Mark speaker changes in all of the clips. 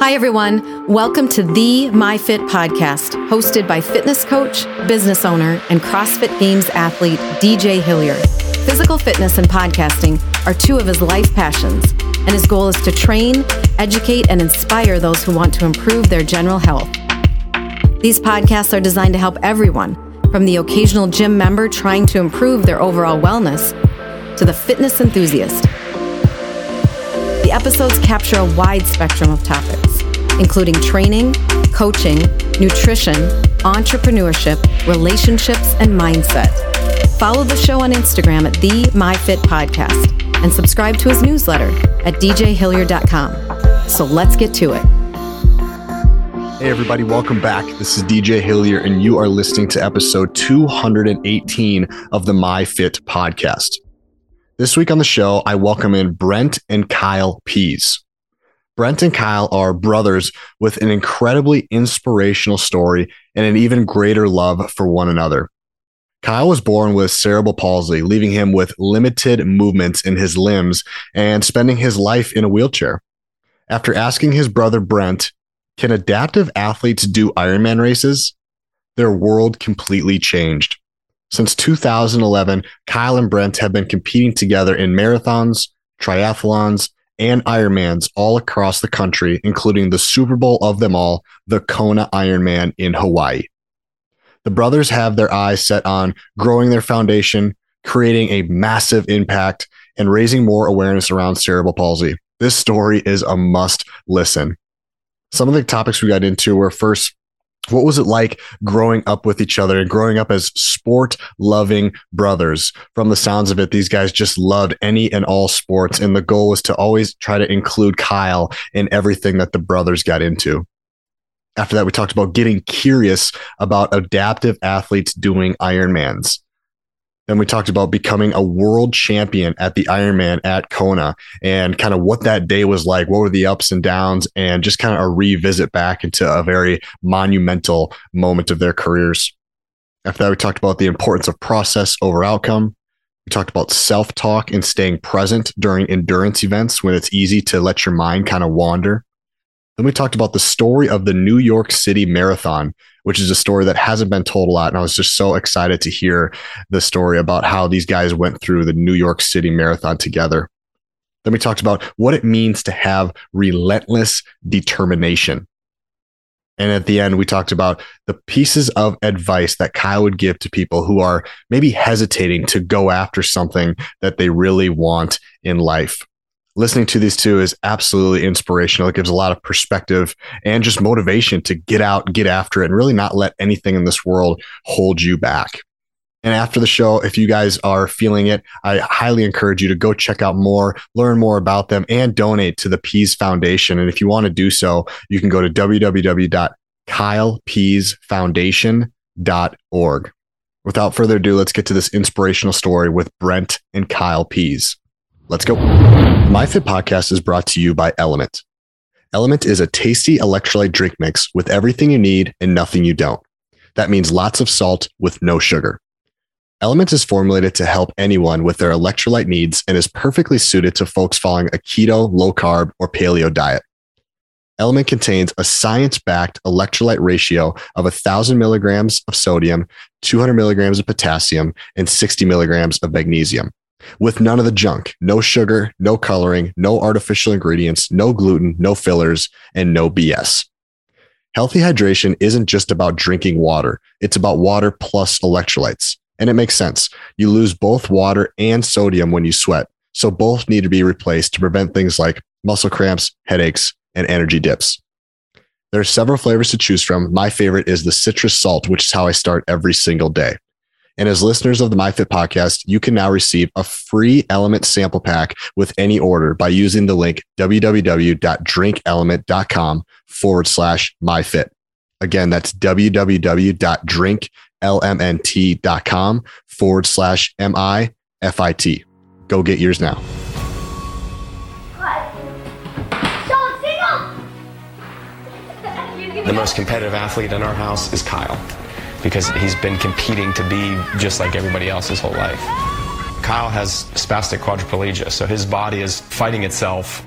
Speaker 1: Hi, everyone. Welcome to the MyFit podcast, hosted by fitness coach, business owner, and CrossFit Games athlete DJ Hillier. Physical fitness and podcasting are two of his life passions, and his goal is to train, educate, and inspire those who want to improve their general health. These podcasts are designed to help everyone, from the occasional gym member trying to improve their overall wellness to the fitness enthusiast. The episodes capture a wide spectrum of topics, including training, coaching, nutrition, entrepreneurship, relationships, and mindset. Follow the show on Instagram at the MyFit Podcast and subscribe to his newsletter at djhillier.com. So let's get to it.
Speaker 2: Hey, everybody, welcome back. This is DJ Hillier, and you are listening to episode 218 of the MyFit podcast. This week on the show, I welcome in Brent and Kyle Pease. Brent and Kyle are brothers with an incredibly inspirational story and an even greater love for one another. Kyle was born with cerebral palsy, leaving him with limited movements in his limbs and spending his life in a wheelchair. After asking his brother Brent, can adaptive athletes do Ironman races? Their world completely changed. Since 2011, Kyle and Brent have been competing together in marathons, triathlons, and Ironmans all across the country, including the Super Bowl of them all, the Kona Ironman in Hawaii. The brothers have their eyes set on growing their foundation, creating a massive impact, and raising more awareness around cerebral palsy. This story is a must listen some of the topics we got into were first what was it like growing up with each other and growing up as sport loving brothers? From the sounds of it, these guys just loved any and all sports. And the goal was to always try to include Kyle in everything that the brothers got into. After that, we talked about getting curious about adaptive athletes doing Ironmans. Then we talked about becoming a world champion at the Ironman at Kona and kind of what that day was like. What were the ups and downs and just kind of a revisit back into a very monumental moment of their careers. After that, we talked about the importance of process over outcome. We talked about self talk and staying present during endurance events when it's easy to let your mind kind of wander. Then we talked about the story of the New York City Marathon, which is a story that hasn't been told a lot. And I was just so excited to hear the story about how these guys went through the New York City Marathon together. Then we talked about what it means to have relentless determination. And at the end, we talked about the pieces of advice that Kyle would give to people who are maybe hesitating to go after something that they really want in life listening to these two is absolutely inspirational. It gives a lot of perspective and just motivation to get out, get after it, and really not let anything in this world hold you back. And after the show, if you guys are feeling it, I highly encourage you to go check out more, learn more about them, and donate to the Pease Foundation. And if you want to do so, you can go to www.kylepeasefoundation.org. Without further ado, let's get to this inspirational story with Brent and Kyle Pease. Let's go. My Fit podcast is brought to you by LMNT. LMNT is a tasty electrolyte drink mix with everything you need and nothing you don't. That means lots of salt with no sugar. LMNT is formulated to help anyone with their electrolyte needs and is perfectly suited to folks following a keto, low carb, or paleo diet. LMNT contains a science backed electrolyte ratio of 1,000 milligrams of sodium, 200 milligrams of potassium, and 60 milligrams of magnesium with none of the junk no sugar, no coloring, no artificial ingredients, no gluten, no fillers, and no BS. Healthy hydration isn't just about drinking water, it's about water plus electrolytes. And it makes sense. You lose both water and sodium when you sweat. So both need to be replaced to prevent things like muscle cramps, headaches, and energy dips. There are several flavors to choose from. My favorite is the citrus salt, which is how I start every single day. And as listeners of the MyFit podcast, you can now receive a free LMNT sample pack with any order by using the link www.drinklmnt.com forward slash MyFit. Again, that's www.drinklmnt.com forward slash M-I-F-I-T. Go get yours now.
Speaker 3: The most competitive athlete in our house is Kyle because he's been competing to be just like everybody else his whole life. Kyle has spastic quadriplegia, so his body is fighting itself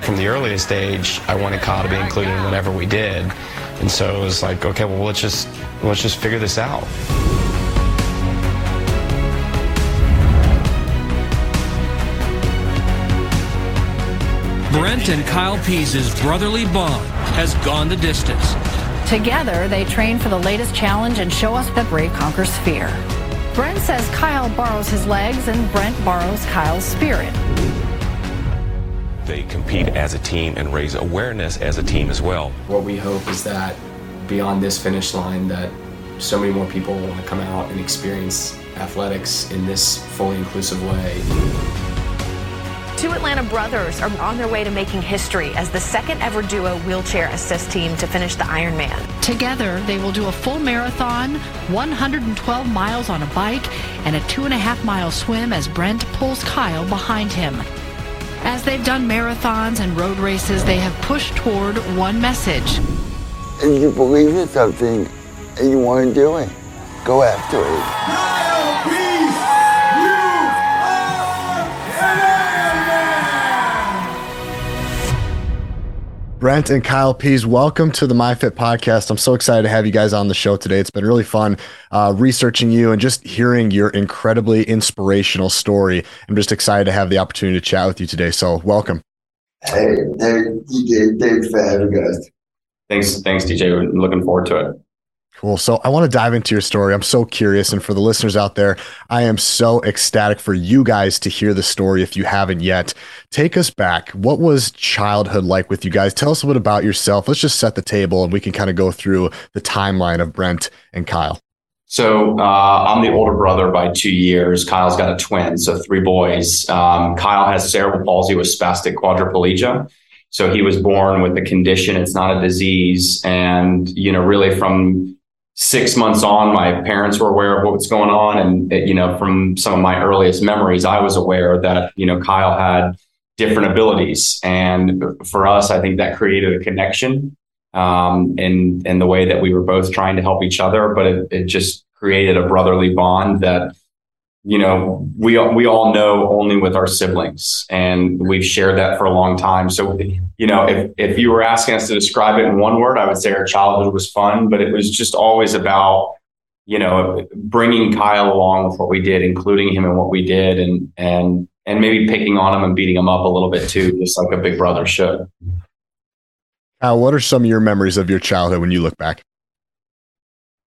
Speaker 3: From the earliest age, I wanted Kyle to be included in whatever we did. And so it was like, okay, well, let's just, let's just figure this out.
Speaker 4: Brent and Kyle Pease's brotherly bond has gone the distance.
Speaker 5: Together, they train for the latest challenge and show us that brave conquers fear. Brent says Kyle borrows his legs and Brent borrows Kyle's spirit.
Speaker 6: They compete as a team and raise awareness as a team as well.
Speaker 7: What we hope is that beyond this finish line that so many more people want to come out and experience athletics in this fully inclusive way.
Speaker 8: Two Atlanta brothers are on their way to making history as the second ever duo wheelchair assist team to finish the Ironman.
Speaker 5: Together, they will do a full marathon, 112 miles on a bike, and a two and a half mile swim as Brent pulls Kyle behind him. As they've done marathons and road races, they have pushed toward one message.
Speaker 9: If you believe in something and you want to do it, go after it.
Speaker 2: Brent and Kyle Pease, welcome to the MyFit podcast. I'm so excited to have you guys on the show today. It's been really fun uh, researching you and just hearing your incredibly inspirational story. I'm just excited to have the opportunity to chat with you today. So, welcome.
Speaker 9: Hey, hey, DJ, thanks for having us.
Speaker 7: Thanks, thanks, DJ. We're looking forward to it.
Speaker 2: Cool. So I want to dive into your story. I'm so curious. And for the listeners out there, I am so ecstatic for you guys to hear the story if you haven't yet. Take us back. What was childhood like with you guys? Tell us a bit about yourself. Let's just set the table and we can kind of go through the timeline of Brent and Kyle.
Speaker 7: So uh, I'm the older brother by two years. Kyle's got a twin, so three boys. Um, Kyle has cerebral palsy with spastic quadriplegia. So he was born with the condition. It's not a disease. And, you know, really from six months on, my parents were aware of what was going on. And, you know, from some of my earliest memories, I was aware that, you know, Kyle had different abilities. And for us, I think that created a connection um, in, in the way that we were both trying to help each other. But it, it just created a brotherly bond that, you know, we, we all know only with our siblings. And we've shared that for a long time. So, you know, if, if you were asking us to describe it in one word, I would say our childhood was fun, but it was just always about, you know, bringing Kyle along with what we did, including him in what we did, and and and maybe picking on him and beating him up a little bit too, just like a big brother should.
Speaker 2: Kyle, what are some of your memories of your childhood when you look back?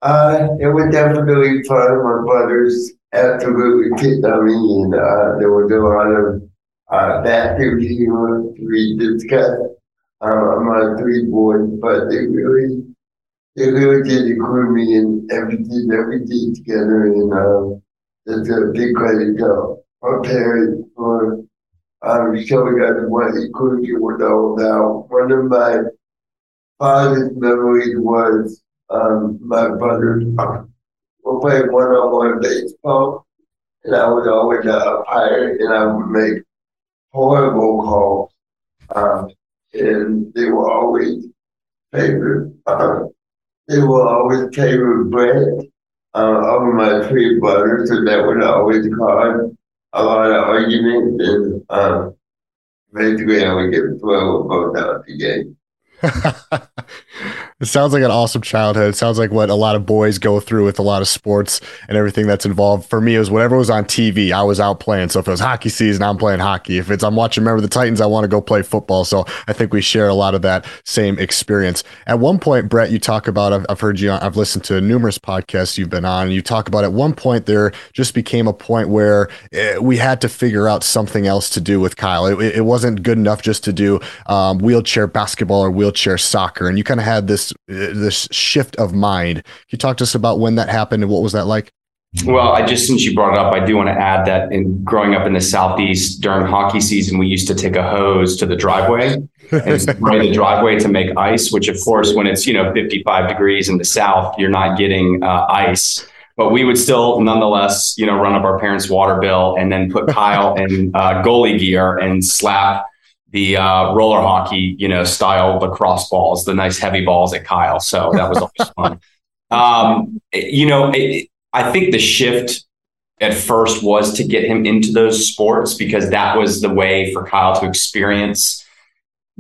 Speaker 9: Uh, it was definitely be fun. My brothers absolutely kicked on me, and uh, there was a lot of uh, activity we discussed um, my three boys, but they really, they really did include me in everything that we did together, and um, it's a big credit to our parents for um, showing us what inclusion was all about. One of my fondest memories was um, my brothers were playing one-on-one baseball, and I was always the umpire, and I would make horrible calls, um, and they were always favored. Uh, they were always favored Brent uh, over my three brothers, so that would always cause a lot of arguments, and um, basically I would get thrown both out of the game.
Speaker 2: it sounds like an awesome childhood. It sounds like what a lot of boys go through with a lot of sports and everything that's involved. For me, it was whatever was on TV, I was out playing. So if it was hockey season, I'm playing hockey. If it's I'm watching Remember the Titans, I want to go play football. So I think we share a lot of that same experience. At one point, Brent, you talk about I've, I've heard you. I've listened to numerous podcasts you've been on. And you talk about at one point there just became a point where eh, we had to figure out something else to do with Kyle. It, it wasn't good enough just to do um, wheelchair basketball or wheelchair soccer, and you kind of had this this shift of mind. Can you talk to us about when that happened and what was that like?
Speaker 7: Well, I just since you brought it up, I do want to add that in growing up in the southeast during hockey season, we used to take a hose to the driveway and spray the driveway to make ice. Which, of course, when it's you know 55 degrees in the south, you're not getting uh, ice. But we would still, nonetheless, you know, run up our parents' water bill and then put Kyle in uh, goalie gear and slap the uh, roller hockey, you know, style lacrosse balls, the nice heavy balls at Kyle. So that was always fun. Um, you know, it, I think the shift at first was to get him into those sports because that was the way for Kyle to experience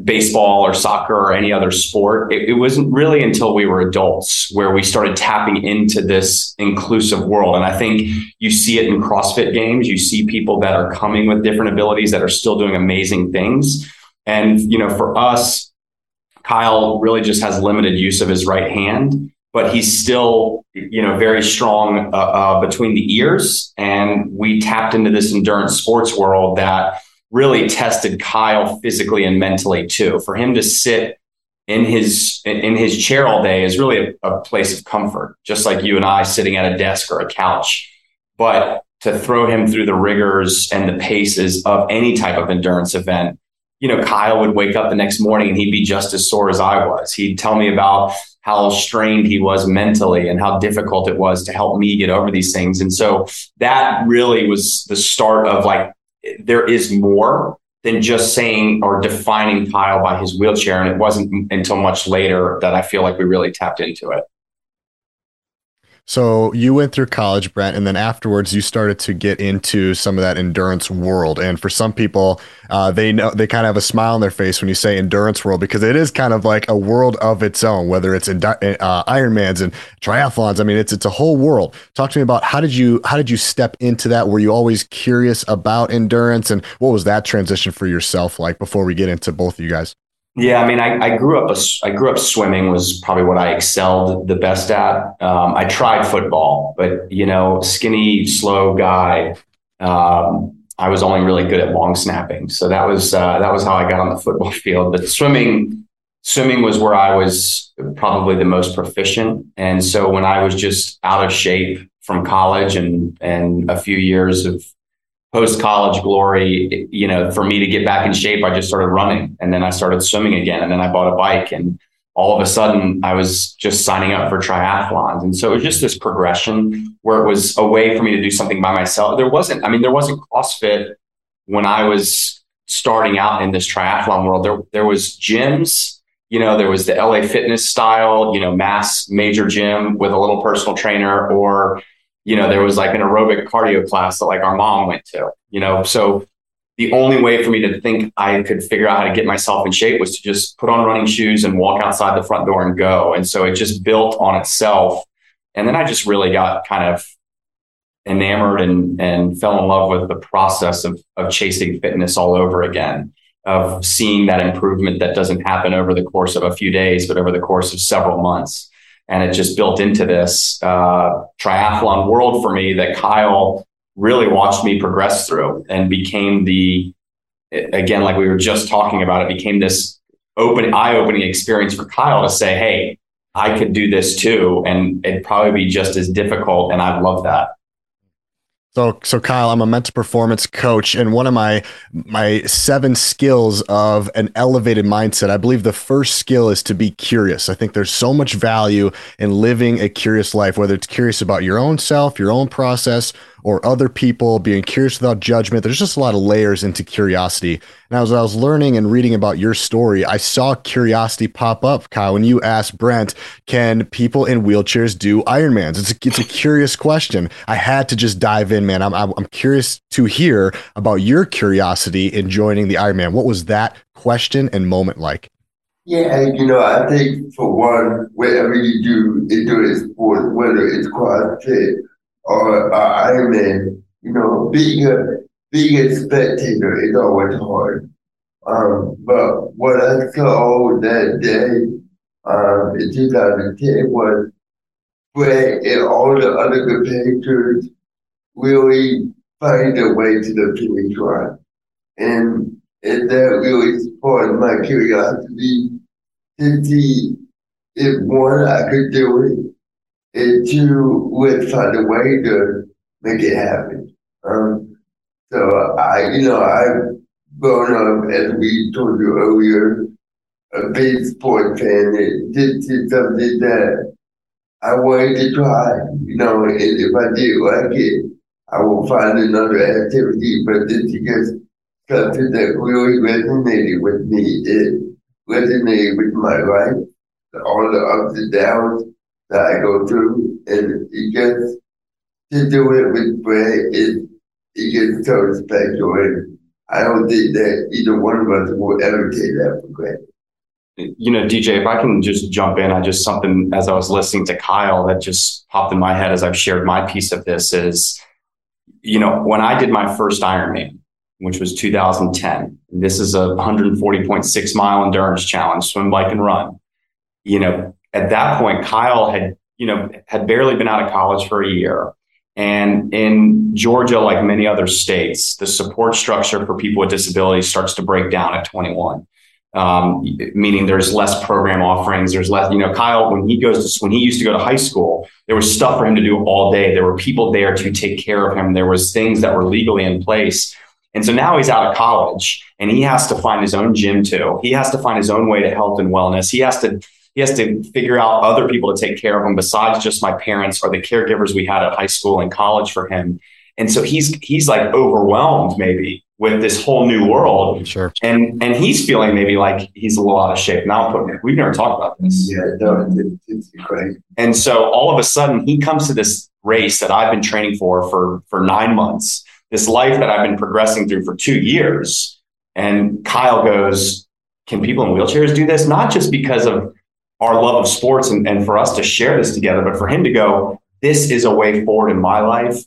Speaker 7: baseball or soccer or any other sport. It, it, wasn't really until we were adults where we started tapping into this inclusive world. And I think you see it in CrossFit games. You see people that are coming with different abilities that are still doing amazing things. And, you know, for us, Kyle really just has limited use of his right hand, but he's still, you know, very strong uh, uh, between the ears. And we tapped into this endurance sports world that really tested Kyle physically and mentally too. For him to sit in his in his chair all day is really a, a, place of comfort, just like you and I sitting at a desk or a couch. But to throw him through the rigors and the paces of any type of endurance event, you know, Kyle would wake up the next morning and he'd be just as sore as I was. He'd tell me about how strained he was mentally and how difficult it was to help me get over these things. And so that really was the start of like there is more than just saying or defining Kyle by his wheelchair. And it wasn't until much later that I feel like we really tapped into it.
Speaker 2: So you went through college, Brent, and then afterwards you started to get into some of that endurance world. And for some people, uh, they know they kind of have a smile on their face when you say endurance world because it is kind of like a world of its own. Whether it's in, uh, Ironmans and triathlons, I mean, it's it's a whole world. Talk to me about how did you how did you step into that? Were you always curious about endurance, and what was that transition for yourself like? Before we get into both of you guys.
Speaker 7: Yeah, I mean, I, I grew up. A, I grew up swimming was probably what I excelled the best at. Um, I tried football, but you know, skinny, slow guy. Um, I was only really good at long snapping, so that was uh, that was how I got on the football field. But swimming, swimming was where I was probably the most proficient. And so when I was just out of shape from college and and a few years of post college glory, you know, for me to get back in shape, I just started running and then I started swimming again. And then I bought a bike and all of a sudden I was just signing up for triathlons. And so it was just this progression where it was a way for me to do something by myself. There wasn't, I mean, there wasn't CrossFit when I was starting out in this triathlon world. There, there was gyms, you know, there was the LA fitness style, you know, mass major gym with a little personal trainer or you know, there was like an aerobic cardio class that like our mom went to, you know, so the only way for me to think I could figure out how to get myself in shape was to just put on running shoes and walk outside the front door and go. And so it just built on itself. And then I just really got kind of enamored and, and fell in love with the process of, of chasing fitness all over again, of seeing that improvement that doesn't happen over the course of a few days, but over the course of several months and it just built into this uh, triathlon world for me that Kyle really watched me progress through and became the again like we were just talking about it became this open eye-opening experience for Kyle to say hey I could do this too and it'd probably be just as difficult and I love that
Speaker 2: so, so Kyle, I'm a mental performance coach, and one of my my seven skills of an elevated mindset, I believe the first skill is to be curious. I think there's so much value in living a curious life, whether it's curious about your own self, your own process, or other people, being curious without judgment. There's just a lot of layers into curiosity. And as I was learning and reading about your story, I saw curiosity pop up, Kyle, when you asked Brent, can people in wheelchairs do Ironmans? It's a, it's a curious question. I had to just dive in, man. I'm, I'm, curious to hear about your curiosity in joining the Ironman. What was that question and moment like?
Speaker 9: Yeah, you know, I think for one, whatever you do, it do it sport, whether it's CrossFit or uh, Ironman, you know, being a being a spectator is always hard. Um, but what I saw that day um, in 2010 was Greg and all the other competitors really find their way to the finish line. And, and that really sparked my curiosity to see if one, I could do it, and two would find a way to make it happen. Um, so I, you know, I've grown up, as we told you earlier, a big sport fan. It did something that I wanted to try, you know, and if I did like it, I will find another activity, but this is something that really resonated with me. It resonated with my life, all the ups and downs, that I go through, and he gets to do it with Brent. It it gets so special, and I don't think that either one of us will ever take that for granted.
Speaker 7: You know, DJ, if I can just jump in, I just something as I was listening to Kyle that just popped in my head as I've shared my piece of this is, you know, when I did my first Ironman, which was 2010, this is a 140.6 mile endurance challenge, swim, bike, and run. You know, at that point, Kyle had, you know, had barely been out of college for a year. And in Georgia, like many other states, the support structure for people with disabilities starts to break down at 21. Um, meaning there's less program offerings. There's less, you know, Kyle, when he goes to, when he used to go to high school, there was stuff for him to do all day. There were people there to take care of him. There was things that were legally in place. And so now he's out of college and he has to find his own gym too. He has to find his own way to health and wellness. He has to he has to figure out other people to take care of him besides just my parents or the caregivers we had at high school and college for him. And so he's he's like overwhelmed maybe with this whole new world.
Speaker 2: Sure.
Speaker 7: And and he's feeling maybe like he's a little out of shape. Now I'm putting it, we've never talked about this.
Speaker 9: Yeah, no, it's, it's great.
Speaker 7: And so all of a sudden he comes to this race that I've been training for for for nine months, this life that I've been progressing through for two years. And Kyle goes, Can people in wheelchairs do this? Not just because of our love of sports and, and for us to share this together, but for him to go, this is a way forward in my life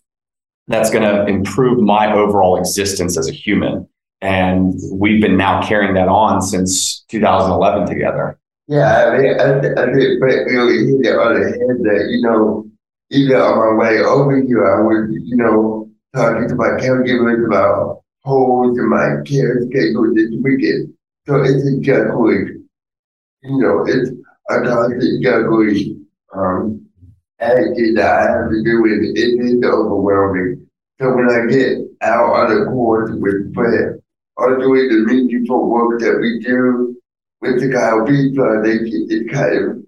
Speaker 7: that's going to improve my overall existence as a human. And we've been now carrying that on since 2011 together.
Speaker 9: Yeah, I mean, I, th- I really that, you know, even on my way over here, I was, you know, talking to my caregivers about holds and my care schedule this weekend. So it's a juggling, you know, it's a constant juggling um, attitude that I have to do with it. It is overwhelming. So when I get out on the course with Brent, or doing the meaningful work that we do with the Kyle Pease Project, it's kind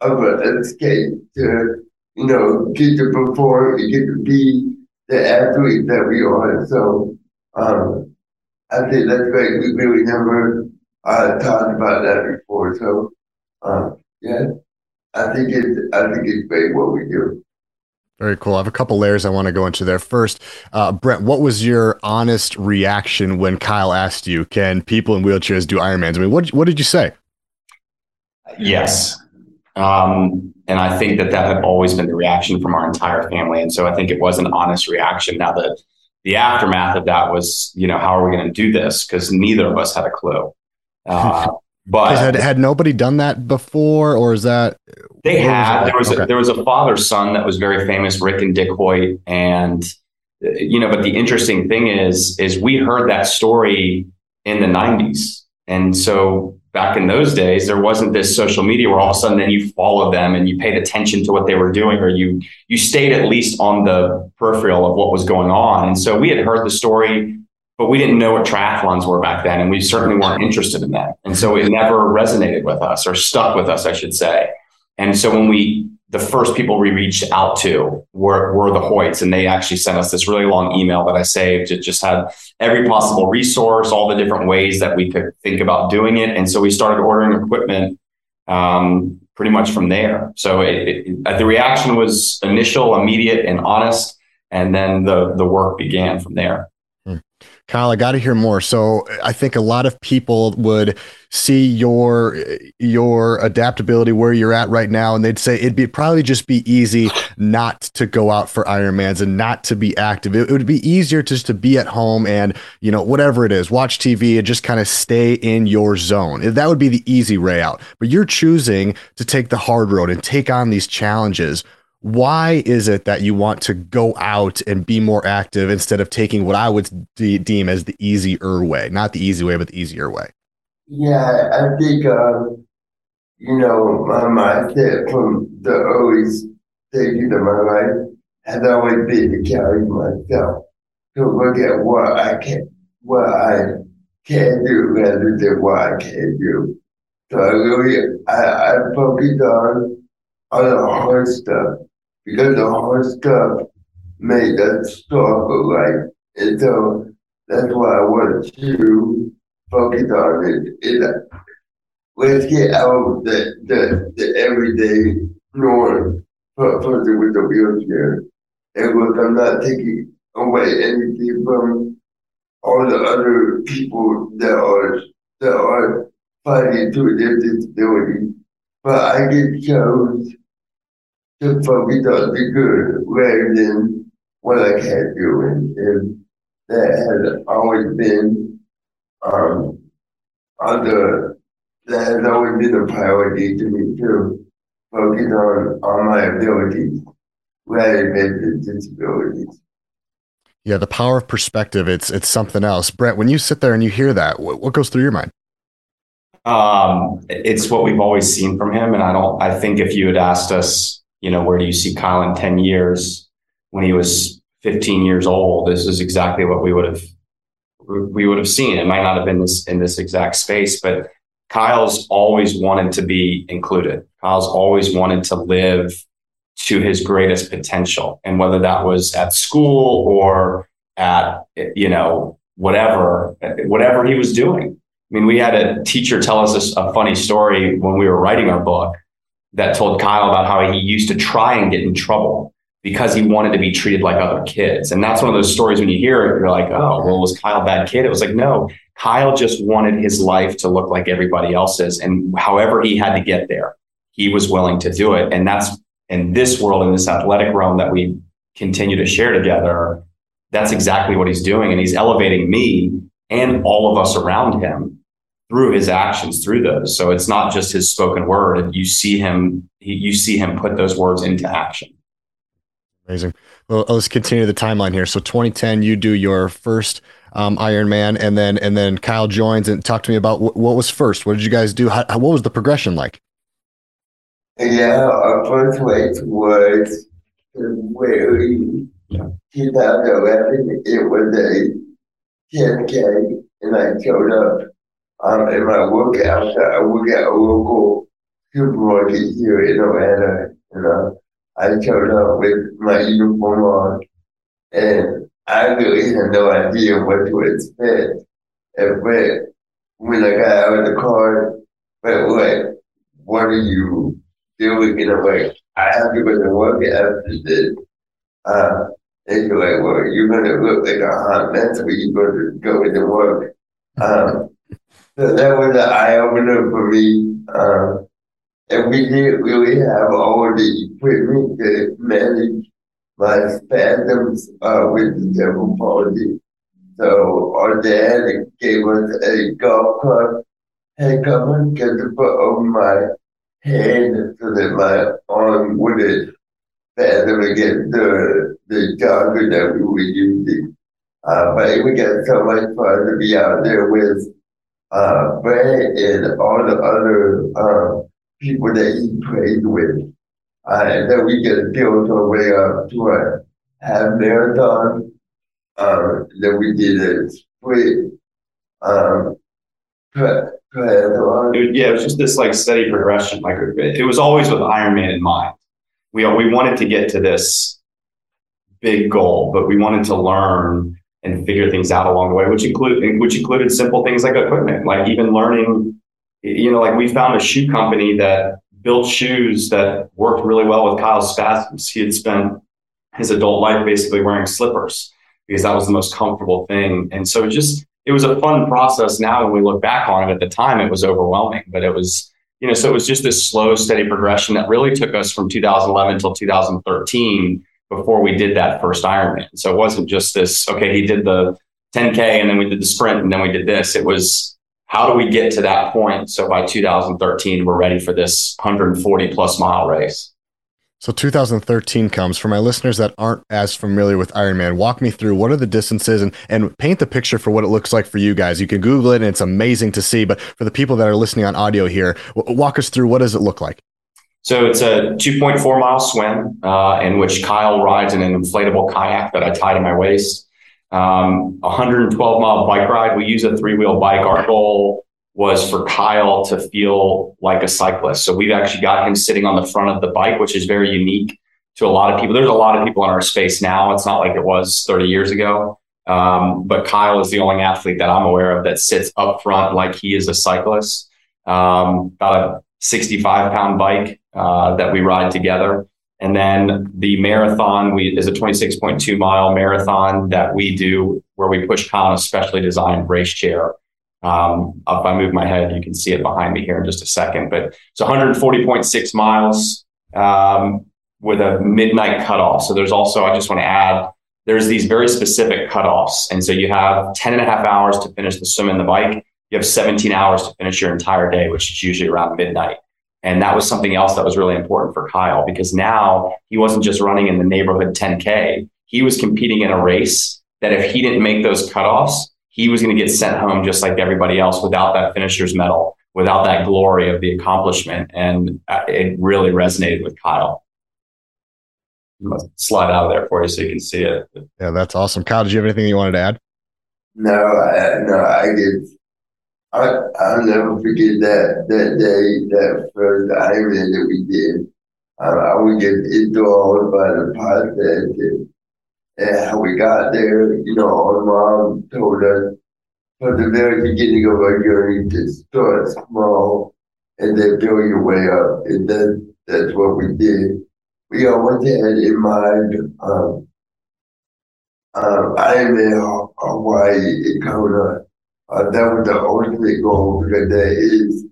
Speaker 9: of, of an escape to, you know, get to perform and get to be the athlete that we are. So um, I think that's great. We really never uh, talked about that before. So um, yeah, I think it's I think it's great what we do.
Speaker 2: Very cool. I have a couple layers I want to go into there. First, uh, Brent, what was your honest reaction when Kyle asked you, "Can people in wheelchairs do Ironmans?" I mean, what what did you say?
Speaker 7: Yes, um, and I think that that had always been the reaction from our entire family, and so I think it was an honest reaction. Now the the aftermath of that was, you know, how are we going to do this? Because neither of us had a clue. Uh, but
Speaker 2: had had nobody done that before, or is that
Speaker 7: they had? There was okay. a, there was a father son that was very famous, Rick and Dick Hoyt, and uh, you know. But the interesting thing is, is we heard that story in the '90s, and so back in those days, there wasn't this social media where all of a sudden then you followed them and you paid attention to what they were doing, or you you stayed at least on the peripheral of what was going on. And so we had heard the story but we didn't know what triathlons were back then, and we certainly weren't interested in that. And so it never resonated with us or stuck with us, I should say. And so when we, the first people we reached out to were, were the Hoyts, and they actually sent us this really long email that I saved. It just had every possible resource, all the different ways that we could think about doing it. And so we started ordering equipment um, pretty much from there. So it, it, the reaction was initial, immediate, and honest. And then the, the work began from there.
Speaker 2: Kyle, I got to hear more. So I think a lot of people would see your your adaptability where you're at right now, and they'd say it'd be probably just be easy not to go out for Ironmans and not to be active. It, it would be easier just to be at home and you know whatever it is, watch TV and just kind of stay in your zone. That would be the easy way out. But you're choosing to take the hard road and take on these challenges why is it that you want to go out and be more active instead of taking what I would de- deem as the easier way, not the easy way, but the easier way?
Speaker 9: Yeah, I think, uh, you know, my mindset from the early stages of my life has always been to carry myself, to look at what I can, what I can do rather than what I can't do. So I really, I, I focus on, on the hard stuff because the hard stuff made us struggle, right? And so that's why I want to focus on it. it let's get out of the, the, the everyday norm for, the, with the wheelchair. And look, I'm not taking away anything from all the other people that are that are fighting through their disability. But I get chose to focus on the good rather than what I can't do. And, and that has always been um, under, that has always been a priority to me to focus on, on my abilities rather than the disabilities.
Speaker 2: Yeah, the power of perspective, it's it's something else. Brent, when you sit there and you hear that, what, what goes through your mind?
Speaker 7: Um, it's what we've always seen from him. And I don't, I think if you had asked us, you know, where do you see Kyle in 10 years when he was 15 years old, this is exactly what we would have, we would have seen. It might not have been this in this exact space, but Kyle's always wanted to be included. Kyle's always wanted to live to his greatest potential. And whether that was at school or at, you know, whatever, whatever he was doing. I mean, we had a teacher tell us a, a funny story when we were writing our book that told Kyle about how he used to try and get in trouble because he wanted to be treated like other kids. And that's one of those stories when you hear it, you're like, oh, well, was Kyle a bad kid? It was like, no, Kyle just wanted his life to look like everybody else's. And however he had to get there, he was willing to do it. And that's in this world, in this athletic realm that we continue to share together. That's exactly what he's doing. And he's elevating me and all of us around him through his actions through those. So it's not just his spoken word. You see him you see him put those words into action.
Speaker 2: Amazing. Well let's continue the timeline here. So 2010 you do your first um, ironman and then and then kyle joins and talk to me about what, what was first? What did you guys do? How, what was the progression like?
Speaker 9: Yeah our first race was February 2011 it was a 10k and i showed up um, in my work outside, I work at a local supermarket here in Atlanta. You know, I showed up with my uniform on, and I really had no idea what to expect. And but when I got out of the car, but like, what are you doing? You know, like, I have to go to work after this. Uh, and you're like, well, you're gonna look like a hot mess when you go to go into work. Um, that was an eye opener for me. Uh, and we didn't really have all the equipment to manage my spasms uh, with the cerebral palsy. So our dad gave us a golf club head cover to put over my head so that my arm wouldn't spasm against the, the jogger that we were using. Uh, but we got so much fun to be out there with uh, Brad and all the other uh, people that he prayed with. Uh, and then we get built our way up to a half marathon. Uh, then we did a sprint. Um,
Speaker 7: it, yeah, it was just this like steady progression. Like it was always with Ironman in mind. We we wanted to get to this big goal, but we wanted to learn and figure things out along the way, which include which included simple things like equipment, like even learning. You know, like we found a shoe company that built shoes that worked really well with Kyle's spasms. He had spent his adult life basically wearing slippers because that was the most comfortable thing. And so just it was a fun process. Now when we look back on it, at the time it was overwhelming, but it was you know so it was just this slow, steady progression that really took us from 2011 until 2013 before we did that first Ironman. So it wasn't just this, okay, he did the 10K and then we did the sprint and then we did this. It was how do we get to that point? So by 2013, we're ready for this 140 plus mile race.
Speaker 2: So 2013 comes for my listeners that aren't as familiar with Ironman. Walk me through what are the distances and and paint the picture for what it looks like for you guys. You can Google it and it's amazing to see. But for the people that are listening on audio here, walk us through what does it look like?
Speaker 7: So it's a 2.4 mile swim uh, in which Kyle rides in an inflatable kayak that I tie to my waist. Um, 112 mile bike ride. We use a three wheel bike. Our goal was for Kyle to feel like a cyclist. So we've actually got him sitting on the front of the bike, which is very unique to a lot of people. There's a lot of people in our space now. It's not like it was 30 years ago. Um, but Kyle is the only athlete that I'm aware of that sits up front like he is a cyclist. Um, about a 65 pound bike uh, that we ride together. And then the marathon we, is a 26.2 mile marathon that we do where we push in a specially designed race chair. Um, if I move my head, you can see it behind me here in just a second. But it's 140.6 miles um, with a midnight cutoff. So there's also, I just want to add, there's these very specific cutoffs. And so you have 10 and a half hours to finish the swim and the bike. You have 17 hours to finish your entire day, which is usually around midnight. And that was something else that was really important for Kyle because now he wasn't just running in the neighborhood 10K. He was competing in a race that if he didn't make those cutoffs, he was going to get sent home just like everybody else without that finisher's medal, without that glory of the accomplishment. And uh, it really resonated with Kyle. Slide out of there for you so you can see it.
Speaker 2: Yeah, that's awesome. Kyle, did you have anything you wanted to add?
Speaker 9: No, I, no, I get I, I'll never forget that that day, that first Ironman that we did. I, I would get enthralled by the process and, and how we got there. You know, our mom told us from the very beginning of our journey to start small and then build your way up. And then that's what we did. We always had in mind um, um, Ironman Hawaii in Kona uh, that was the ultimate goal because there is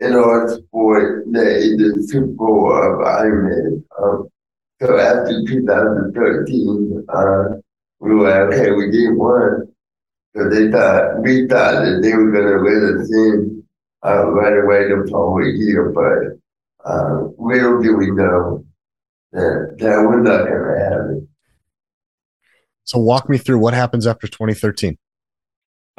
Speaker 9: in our sport there is the Super Bowl of Ironman. Um, so after 2013, uh, we were okay, we did one. So they thought we thought that they were gonna let us in uh, right away the following year, but uh, little do we know that that was not gonna happen.
Speaker 2: So walk me through what happens after 2013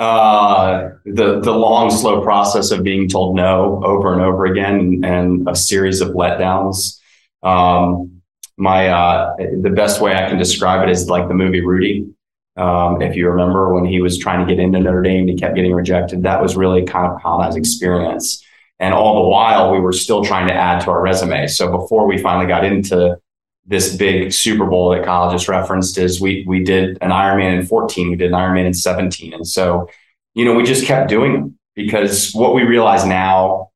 Speaker 7: uh, the the long, slow process of being told no over and over again, and a series of letdowns. Um, my uh, the best way I can describe it is like the movie Rudy. Um, if you remember when he was trying to get into Notre Dame, he kept getting rejected. That was really kind of Conrad's experience. And all the while, we were still trying to add to our resume. So before we finally got into this big Super Bowl that Kyle just referenced is we we did an Ironman in 14, we did an Ironman in 17, and so you know we just kept doing them because what we realize now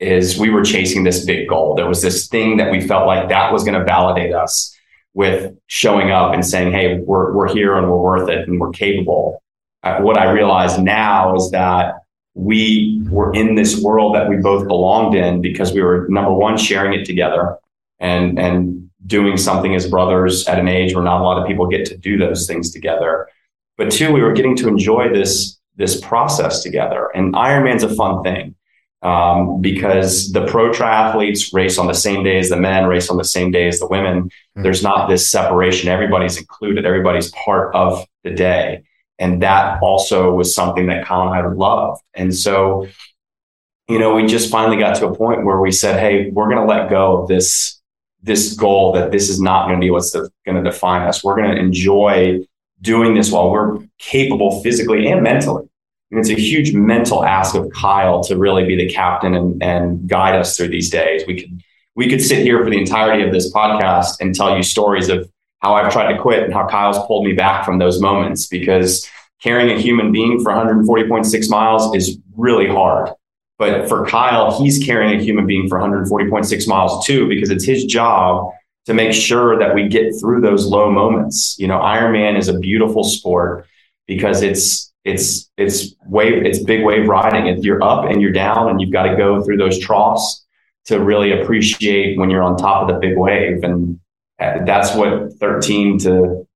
Speaker 7: is we were chasing this big goal. There was this thing that we felt like that was going to validate us with showing up and saying, "Hey, we're we're here and we're worth it and we're capable." Uh, what I realize now is that we were in this world that we both belonged in because we were number one sharing it together and and doing something as brothers at an age where not a lot of people get to do those things together. But two, we were getting to enjoy this this process together. And Ironman's a fun thing um, because the pro triathletes race on the same day as the men, race on the same day as the women. Mm-hmm. There's not this separation. Everybody's included. Everybody's part of the day. And that also was something that Colin and I loved. And so, you know, we just finally got to a point where we said, Hey, we're going to let go of this this goal that this is not going to be what's going to define us. We're going to enjoy doing this while we're capable physically and mentally. And it's a huge mental ask of Kyle to really be the captain and, and guide us through these days. We could we could sit here for the entirety of this podcast and tell you stories of how I've tried to quit and how Kyle's pulled me back from those moments because carrying a human being for 140.6 miles is really hard. But for Kyle, he's carrying a human being for 140.6 miles too, because it's his job to make sure that we get through those low moments. You know, Ironman is a beautiful sport because it's it's it's wave it's big wave riding. If you're up and you're down, and you've got to go through those troughs to really appreciate when you're on top of the big wave. And uh, that's what 13 to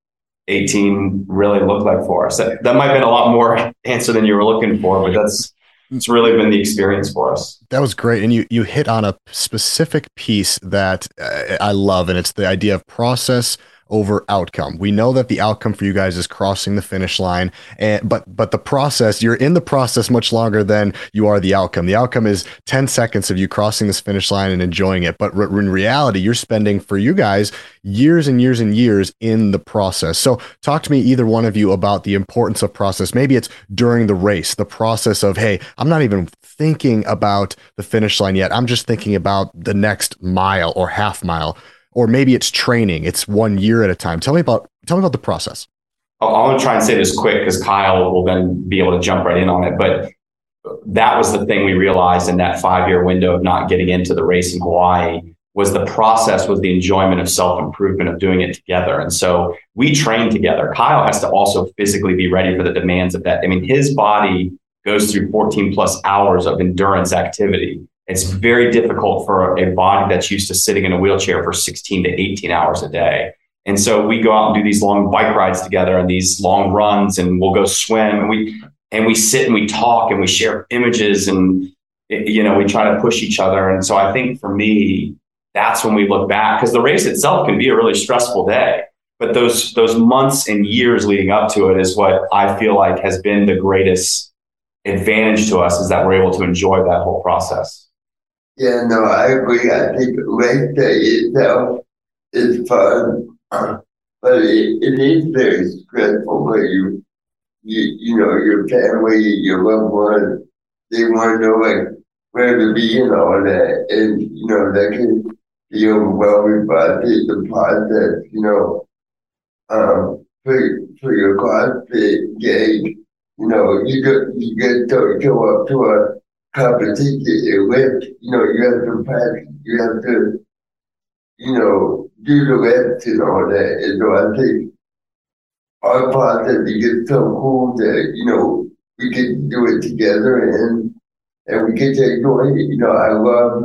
Speaker 7: 18 really looked like for us. That, that might have been a lot more answer than you were looking for, but that's it's really been the experience for us.
Speaker 2: That was great, and you you hit on a specific piece that uh, I love, and it's the idea of process over outcome. We know that the outcome for you guys is crossing the finish line, and but but the process, you're in the process much longer than you are the outcome. The outcome is 10 seconds of you crossing this finish line and enjoying it, but in reality, you're spending for you guys years and years and years in the process. So talk to me either one of you about the importance of process. Maybe it's during the race, the process of, hey, I'm not even thinking about the finish line yet. I'm just thinking about the next mile or half mile or maybe it's training. It's one year at a time. Tell me about tell me about the process.
Speaker 7: I'm going to try and say this quick because Kyle will then be able to jump right in on it. But that was the thing we realized in that five year window of not getting into the race in Hawaii was the process, was the enjoyment of self improvement of doing it together. And so we train together. Kyle has to also physically be ready for the demands of that. I mean, his body goes through 14 plus hours of endurance activity. It's very difficult for a body that's used to sitting in a wheelchair for 16 to 18 hours a day. And so we go out and do these long bike rides together and these long runs and we'll go swim and we and we sit and we talk and we share images and you know we try to push each other and so I think for me that's when we look back because the race itself can be a really stressful day but those those months and years leading up to it is what I feel like has been the greatest advantage to us is that we're able to enjoy that whole process.
Speaker 9: Yeah, no, I agree. I think race day itself is fun, but it, it is very stressful where you, you, you know, your family, your loved ones, they want to know like where to be and all that, and you know that can be overwhelming. But I think the process, you know, um, for for your CrossFit Games, you know, you get you get to show up to a competition with, you know, you have to practice, you have to, you know, do the reps and all that. And so I think our process to get so cool that, you know, we can do it together and and we get to enjoy it. You know, I love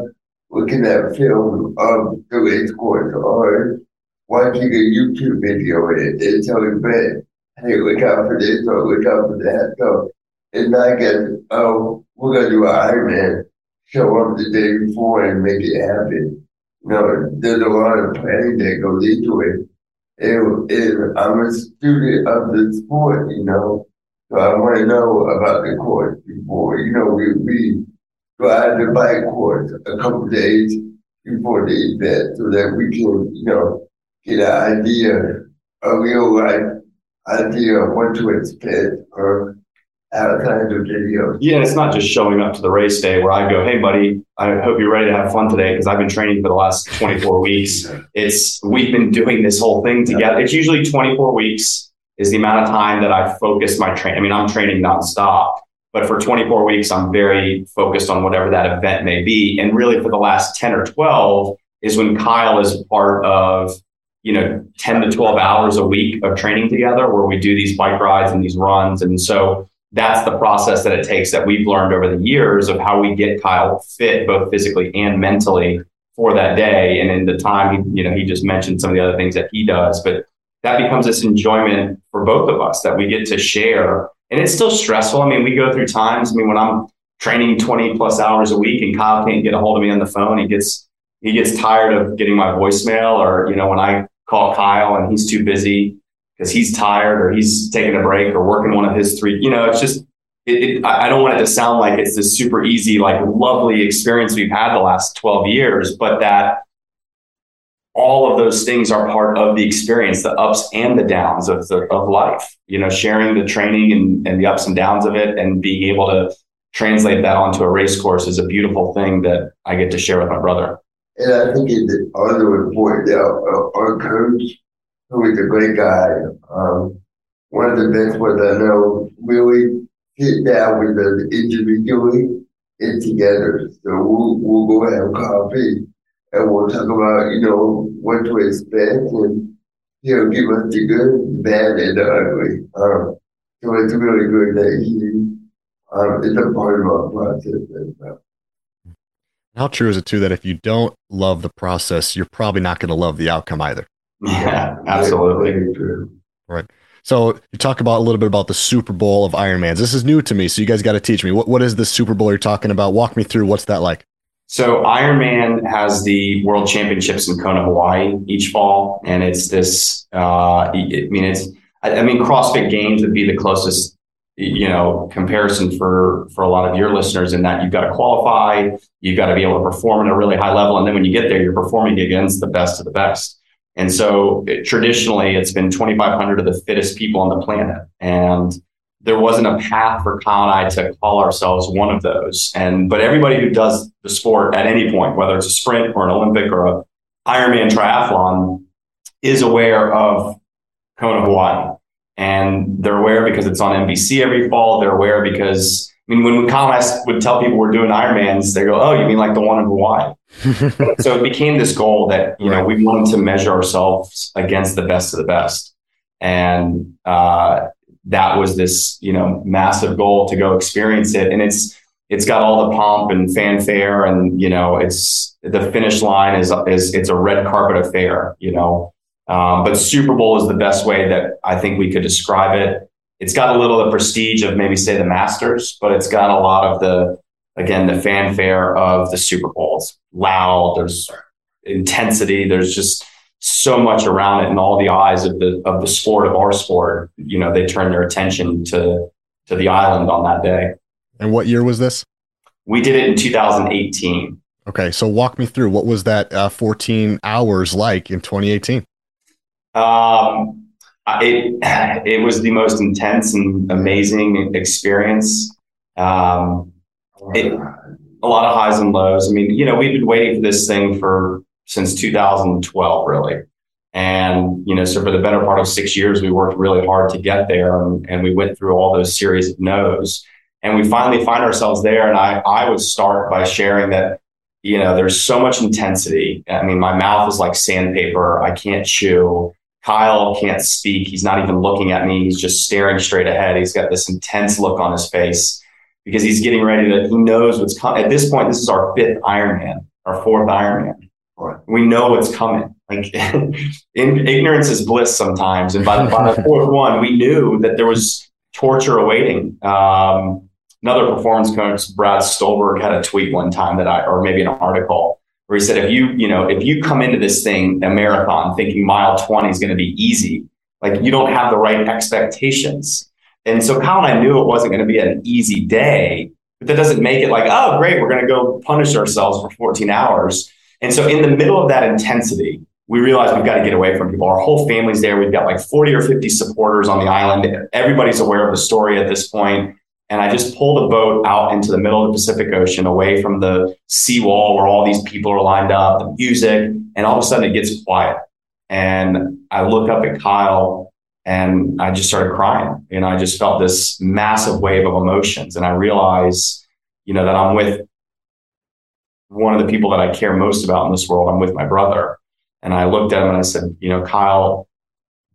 Speaker 9: looking at film of the race course or watching a YouTube video and, and telling Brent, hey, look out for this or look out for that. So it's not get, oh, we're to do an Ironman, show up the day before and make it happen. You know, there's a lot of planning that goes into it. And, and I'm a student of the sport, you know, so I want to know about the course before. You know, we, we ride the bike course a couple days before the event so that we can, you know, get an idea, a real life idea of what to expect or outside of video.
Speaker 7: Yeah, it's not just showing up to the race day where I go, hey, buddy, I hope you're ready to have fun today because I've been training for the last 24 weeks. It's we've been doing this whole thing together. It's usually 24 weeks is the amount of time that I focus my training. I mean, I'm training nonstop, but for 24 weeks, I'm very focused on whatever that event may be. And really, for the last 10 or 12 is when Kyle is part of you know 10 to 12 hours a week of training together where we do these bike rides and these runs and so that's the process that it takes that we've learned over the years of how we get Kyle fit both physically and mentally for that day. And in the time, he, you know, he just mentioned some of the other things that he does, but that becomes this enjoyment for both of us that we get to share. And it's still stressful. I mean, we go through times. I mean, when I'm training 20 plus hours a week and Kyle can't get a hold of me on the phone, he gets he gets tired of getting my voicemail or, you know, when I call Kyle and he's too busy because he's tired or he's taking a break or working one of his three. You know, it's just, it, it, I don't want it to sound like it's this super easy, like lovely experience we've had the last 12 years, but that all of those things are part of the experience, the ups and the downs of, the, of life, you know, sharing the training and, and the ups and downs of it and being able to translate that onto a race course is a beautiful thing that I get to share with my brother.
Speaker 9: And I think it's also important that our, our coach who is a great guy. Um, one of the best ones I know really sit down with us individually and together. So we'll, we'll go have coffee and we'll talk about, you know, what to expect and he'll give us the good, the bad, and the ugly. Um, so it's really good that he um, is a part of our process as well.
Speaker 2: How true is it too that if you don't love the process, you're probably not going to love the outcome either?
Speaker 7: Yeah, absolutely.
Speaker 2: Right. So you talk about a little bit about the Super Bowl of Ironmans. This is new to me, so you guys got to teach me. What what is the Super Bowl you're talking about? Walk me through. What's that like?
Speaker 7: So Ironman has the World Championships in Kona, Hawaii each fall, and it's this. Uh, I mean, it's. I mean, CrossFit Games would be the closest, you know, comparison for for a lot of your listeners in that you've got to qualify, you've got to be able to perform at a really high level, and then when you get there, you're performing against the best of the best. And so it, traditionally, it's been 2,500 of the fittest people on the planet. And there wasn't a path for Kyle and I to call ourselves one of those. And but everybody who does the sport at any point, whether it's a sprint or an Olympic or a Ironman triathlon, is aware of Kona, Hawaii. And they're aware because it's on NBC every fall. They're aware because I mean, when I would tell people we're doing Ironmans, they go, "Oh, you mean like the one in Hawaii?" so it became this goal that you know we wanted to measure ourselves against the best of the best, and uh, that was this you know massive goal to go experience it. And it's it's got all the pomp and fanfare, and you know it's the finish line is is it's a red carpet affair, you know. Um, but Super Bowl is the best way that I think we could describe it it's got a little of the prestige of maybe say the Masters, but it's got a lot of the again the fanfare of the Super Bowls. Loud, there's intensity, there's just so much around it, and all the eyes of the of the sport of our sport. You know, they turn their attention to to the island on that day.
Speaker 2: And what year was this?
Speaker 7: We did it in 2018.
Speaker 2: Okay, so walk me through what was that uh, 14 hours like in 2018? Um,
Speaker 7: it it was the most intense and amazing experience. Um, it, a lot of highs and lows. I mean, you know, we've been waiting for this thing for since 2012, really. And, you know, so for the better part of six years, we worked really hard to get there and, and we went through all those series of no's. And we finally find ourselves there. And I, I would start by sharing that, you know, there's so much intensity. I mean, my mouth is like sandpaper. I can't chew. Kyle can't speak. He's not even looking at me. He's just staring straight ahead. He's got this intense look on his face because he's getting ready to, he knows what's coming. At this point, this is our fifth Ironman, our fourth Ironman. We know what's coming. Like ignorance is bliss sometimes. And by the, by the fourth one, we knew that there was torture awaiting. Um, another performance coach, Brad Stulberg, had a tweet one time that I, or maybe an article where he said, if you, you know, if you come into this thing, a marathon, thinking mile 20 is going to be easy, like you don't have the right expectations. And so Kyle and I knew it wasn't going to be an easy day, but that doesn't make it like, oh, great, we're going to go punish ourselves for 14 hours. And so in the middle of that intensity, we realized we've got to get away from people. Our whole family's there. We've got like 40 or 50 supporters on the island. Everybody's aware of the story at this point. And I just pulled a boat out into the middle of the Pacific Ocean away from the seawall where all these people are lined up, the music, and all of a sudden it gets quiet. And I look up at Kyle and I just started crying. And I just felt this massive wave of emotions. And I realized, you know, that I'm with one of the people that I care most about in this world. I'm with my brother. And I looked at him and I said, you know, Kyle,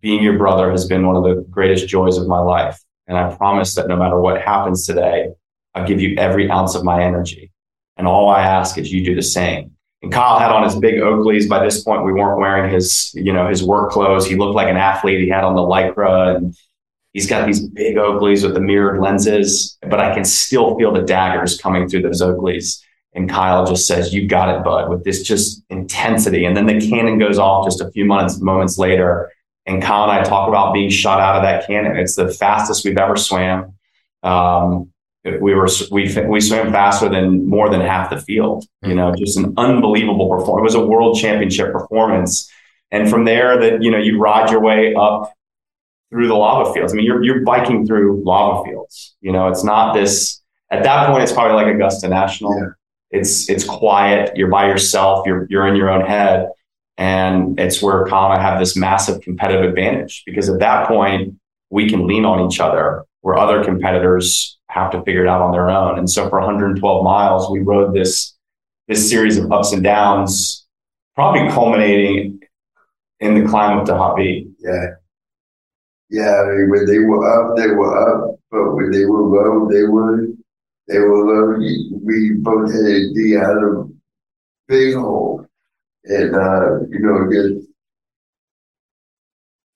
Speaker 7: being your brother has been one of the greatest joys of my life. And I promise that no matter what happens today, I'll give you every ounce of my energy. And all I ask is you do the same. And Kyle had on his big Oakleys. By this point, we weren't wearing his, you know, his work clothes. He looked like an athlete. He had on the lycra and he's got these big Oakleys with the mirrored lenses, but I can still feel the daggers coming through those Oakleys. And Kyle just says, you got it, bud, with this just intensity. And then the cannon goes off just a few moments, moments later. And Kyle and I talk about being shot out of that cannon. It's the fastest we've ever swam. Um, we were we we swam faster than more than half the field. You know, just an unbelievable performance. It was a world championship performance. And from there, that you know, you ride your way up through the lava fields. I mean, you're you're biking through lava fields. You know, it's not this. At that point, it's probably like Augusta National. Yeah. It's it's quiet. You're by yourself. You're you're in your own head. And it's where Kyle have this massive competitive advantage because at that point, we can lean on each other where other competitors have to figure it out on their own. And so for 112 miles, we rode this, this series of ups and downs, probably culminating in the climb up to Hawi.
Speaker 9: Yeah. Yeah, I mean, when they were up, they were up, but when they were low, they were they were low. We both had of big hole and uh, you know, just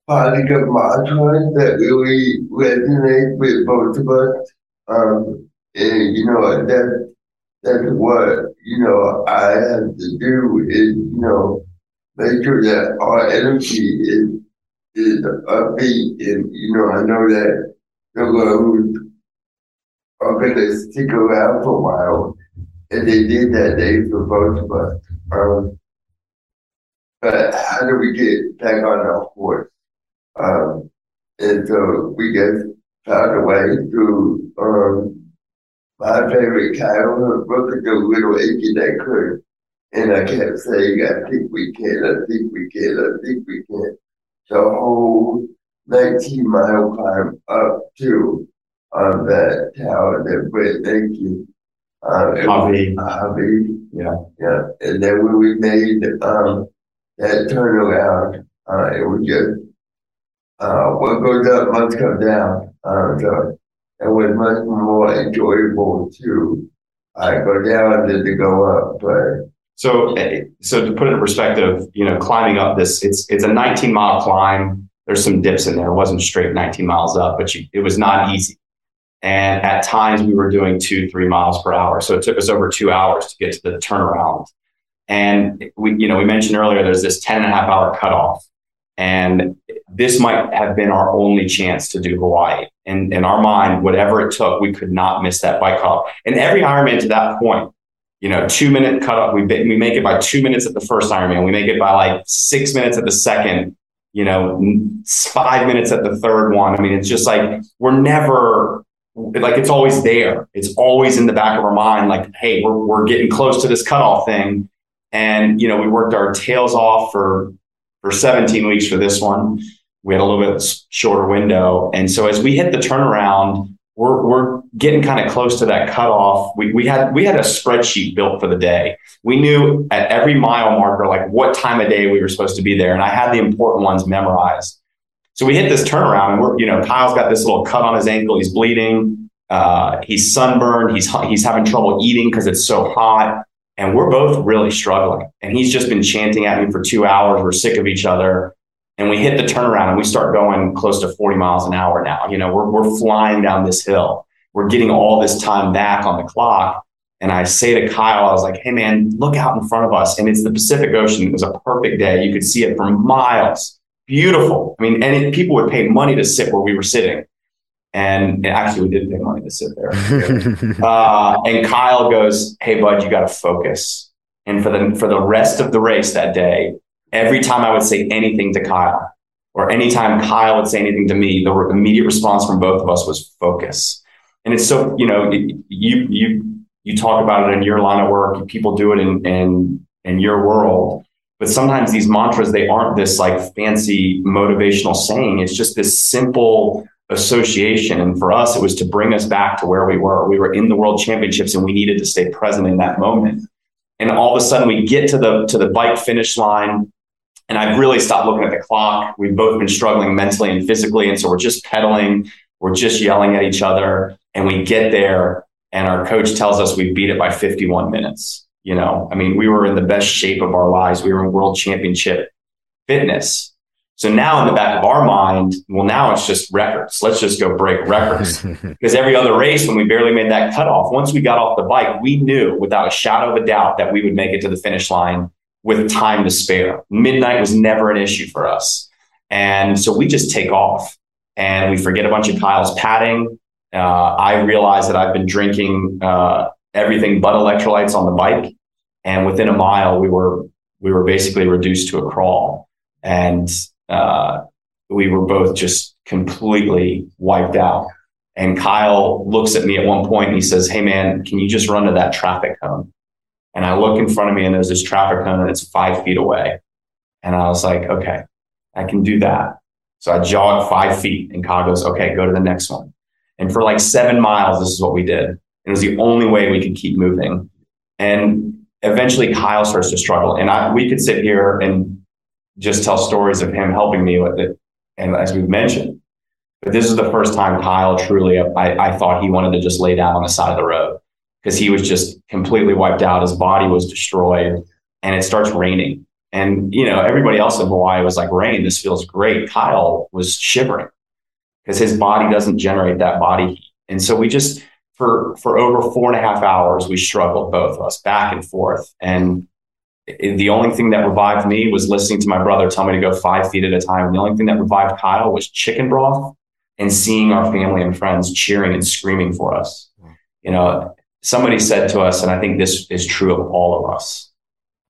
Speaker 9: finding a mantra that really resonates with both of us. Um, and you know, that that's what you know I have to do is you know make sure that our energy is is upbeat, and you know I know that the roads are to stick around for a while, and they did that day for both of us. Um, but how do we get back on our horse? Um, and so we just found a way through um, my favorite Kyle look at the little achy that could. And I kept saying, I think we can, I think we can, I think we can. The whole 19 mile climb up to on that tower that you. Uh,
Speaker 7: Javi.
Speaker 9: Javi.
Speaker 7: Yeah.
Speaker 9: Yeah. And then when we made um, that turnaround, uh, it was just uh, what goes up must come down. Uh, so it was much more enjoyable to uh, go down than to go up. But
Speaker 7: So, eh, so to put it in perspective, you know, climbing up this, it's it's a 19 mile climb. There's some dips in there. It wasn't straight 19 miles up, but you, it was not easy. And at times we were doing two, three miles per hour. So it took us over two hours to get to the turnaround. And we, you know, we mentioned earlier there's this 10 and a half hour cutoff. And this might have been our only chance to do Hawaii. And in our mind, whatever it took, we could not miss that bike cutoff. And every Ironman to that point, you know, two minute cutoff, we, we make it by two minutes at the first Ironman. We make it by like six minutes at the second, you know, five minutes at the third one. I mean, it's just like, we're never like, it's always there. It's always in the back of our mind. Like, Hey, we're, we're getting close to this cutoff thing. And, you know, we worked our tails off for, for 17 weeks for this one. We had a little bit shorter window. And so as we hit the turnaround, we're, we're getting kind of close to that cutoff. We, we had we had a spreadsheet built for the day. We knew at every mile marker like what time of day we were supposed to be there, and I had the important ones memorized. So we hit this turnaround, and we're you know Kyle's got this little cut on his ankle. He's bleeding. Uh, he's sunburned. He's he's having trouble eating because it's so hot, and we're both really struggling. And he's just been chanting at me for two hours. We're sick of each other and we hit the turnaround and we start going close to 40 miles an hour now. You know, we're, we're flying down this hill. We're getting all this time back on the clock. And I say to Kyle, I was like, hey, man, look out in front of us. And it's the Pacific Ocean. It was a perfect day. You could see it for miles. Beautiful. I mean, and people would pay money to sit where we were sitting. And actually, we did pay money to sit there. uh, and Kyle goes, hey, bud, you got to focus. And for the, for the rest of the race that day, every time I would say anything to Kyle, or anytime Kyle would say anything to me, the immediate response from both of us was focus. And it's so, you know, you you you talk about it in your line of work, people do it in in in your world. But sometimes these mantras, they aren't this like fancy motivational saying. It's just this simple association. And for us, it was to bring us back to where we were. We were in the world championships and we needed to stay present in that moment. And all of a sudden we get to the to the bike finish line and I've really stopped looking at the clock. We've both been struggling mentally and physically. And so we're just pedaling, we're just yelling at each other. And we get there, and our coach tells us we beat it by 51 minutes. You know, I mean, we were in the best shape of our lives. We were in world championship fitness. So now in the back of our mind, well, now it's just records. Let's just go break records. because every other race, when we barely made that cutoff, once we got off the bike, we knew without a shadow of a doubt that we would make it to the finish line with time to spare. Midnight was never an issue for us. And so we just take off and we forget a bunch of Kyle's padding. Uh, I realize that I've been drinking uh, everything but electrolytes on the bike. And within a mile, we were we were basically reduced to a crawl. And uh, we were both just completely wiped out. And Kyle looks at me at one point and he says, Hey man, can you just run to that traffic cone? And I look in front of me and there's this traffic cone and it's five feet away. And I was like, okay, I can do that. So I jogged five feet and Kyle goes, okay, go to the next one. And for like seven miles, this is what we did. It was the only way we could keep moving. And eventually Kyle starts to struggle. And I, we could sit here and just tell stories of him helping me with it. And as we've mentioned, but this is the first time Kyle truly, I, I thought he wanted to just lay down on the side of the road because he was just completely wiped out. His body was destroyed and it starts raining. And, you know, everybody else in Hawaii was like, rain, this feels great. Kyle was shivering because his body doesn't generate that body heat. And so we just, for, for over four and a half hours, we struggled, both of us, back and forth. And the only thing that revived me was listening to my brother tell me to go five feet at a time. And the only thing that revived Kyle was chicken broth and seeing our family and friends cheering and screaming for us. You know, somebody said to us, and I think this is true of all of us,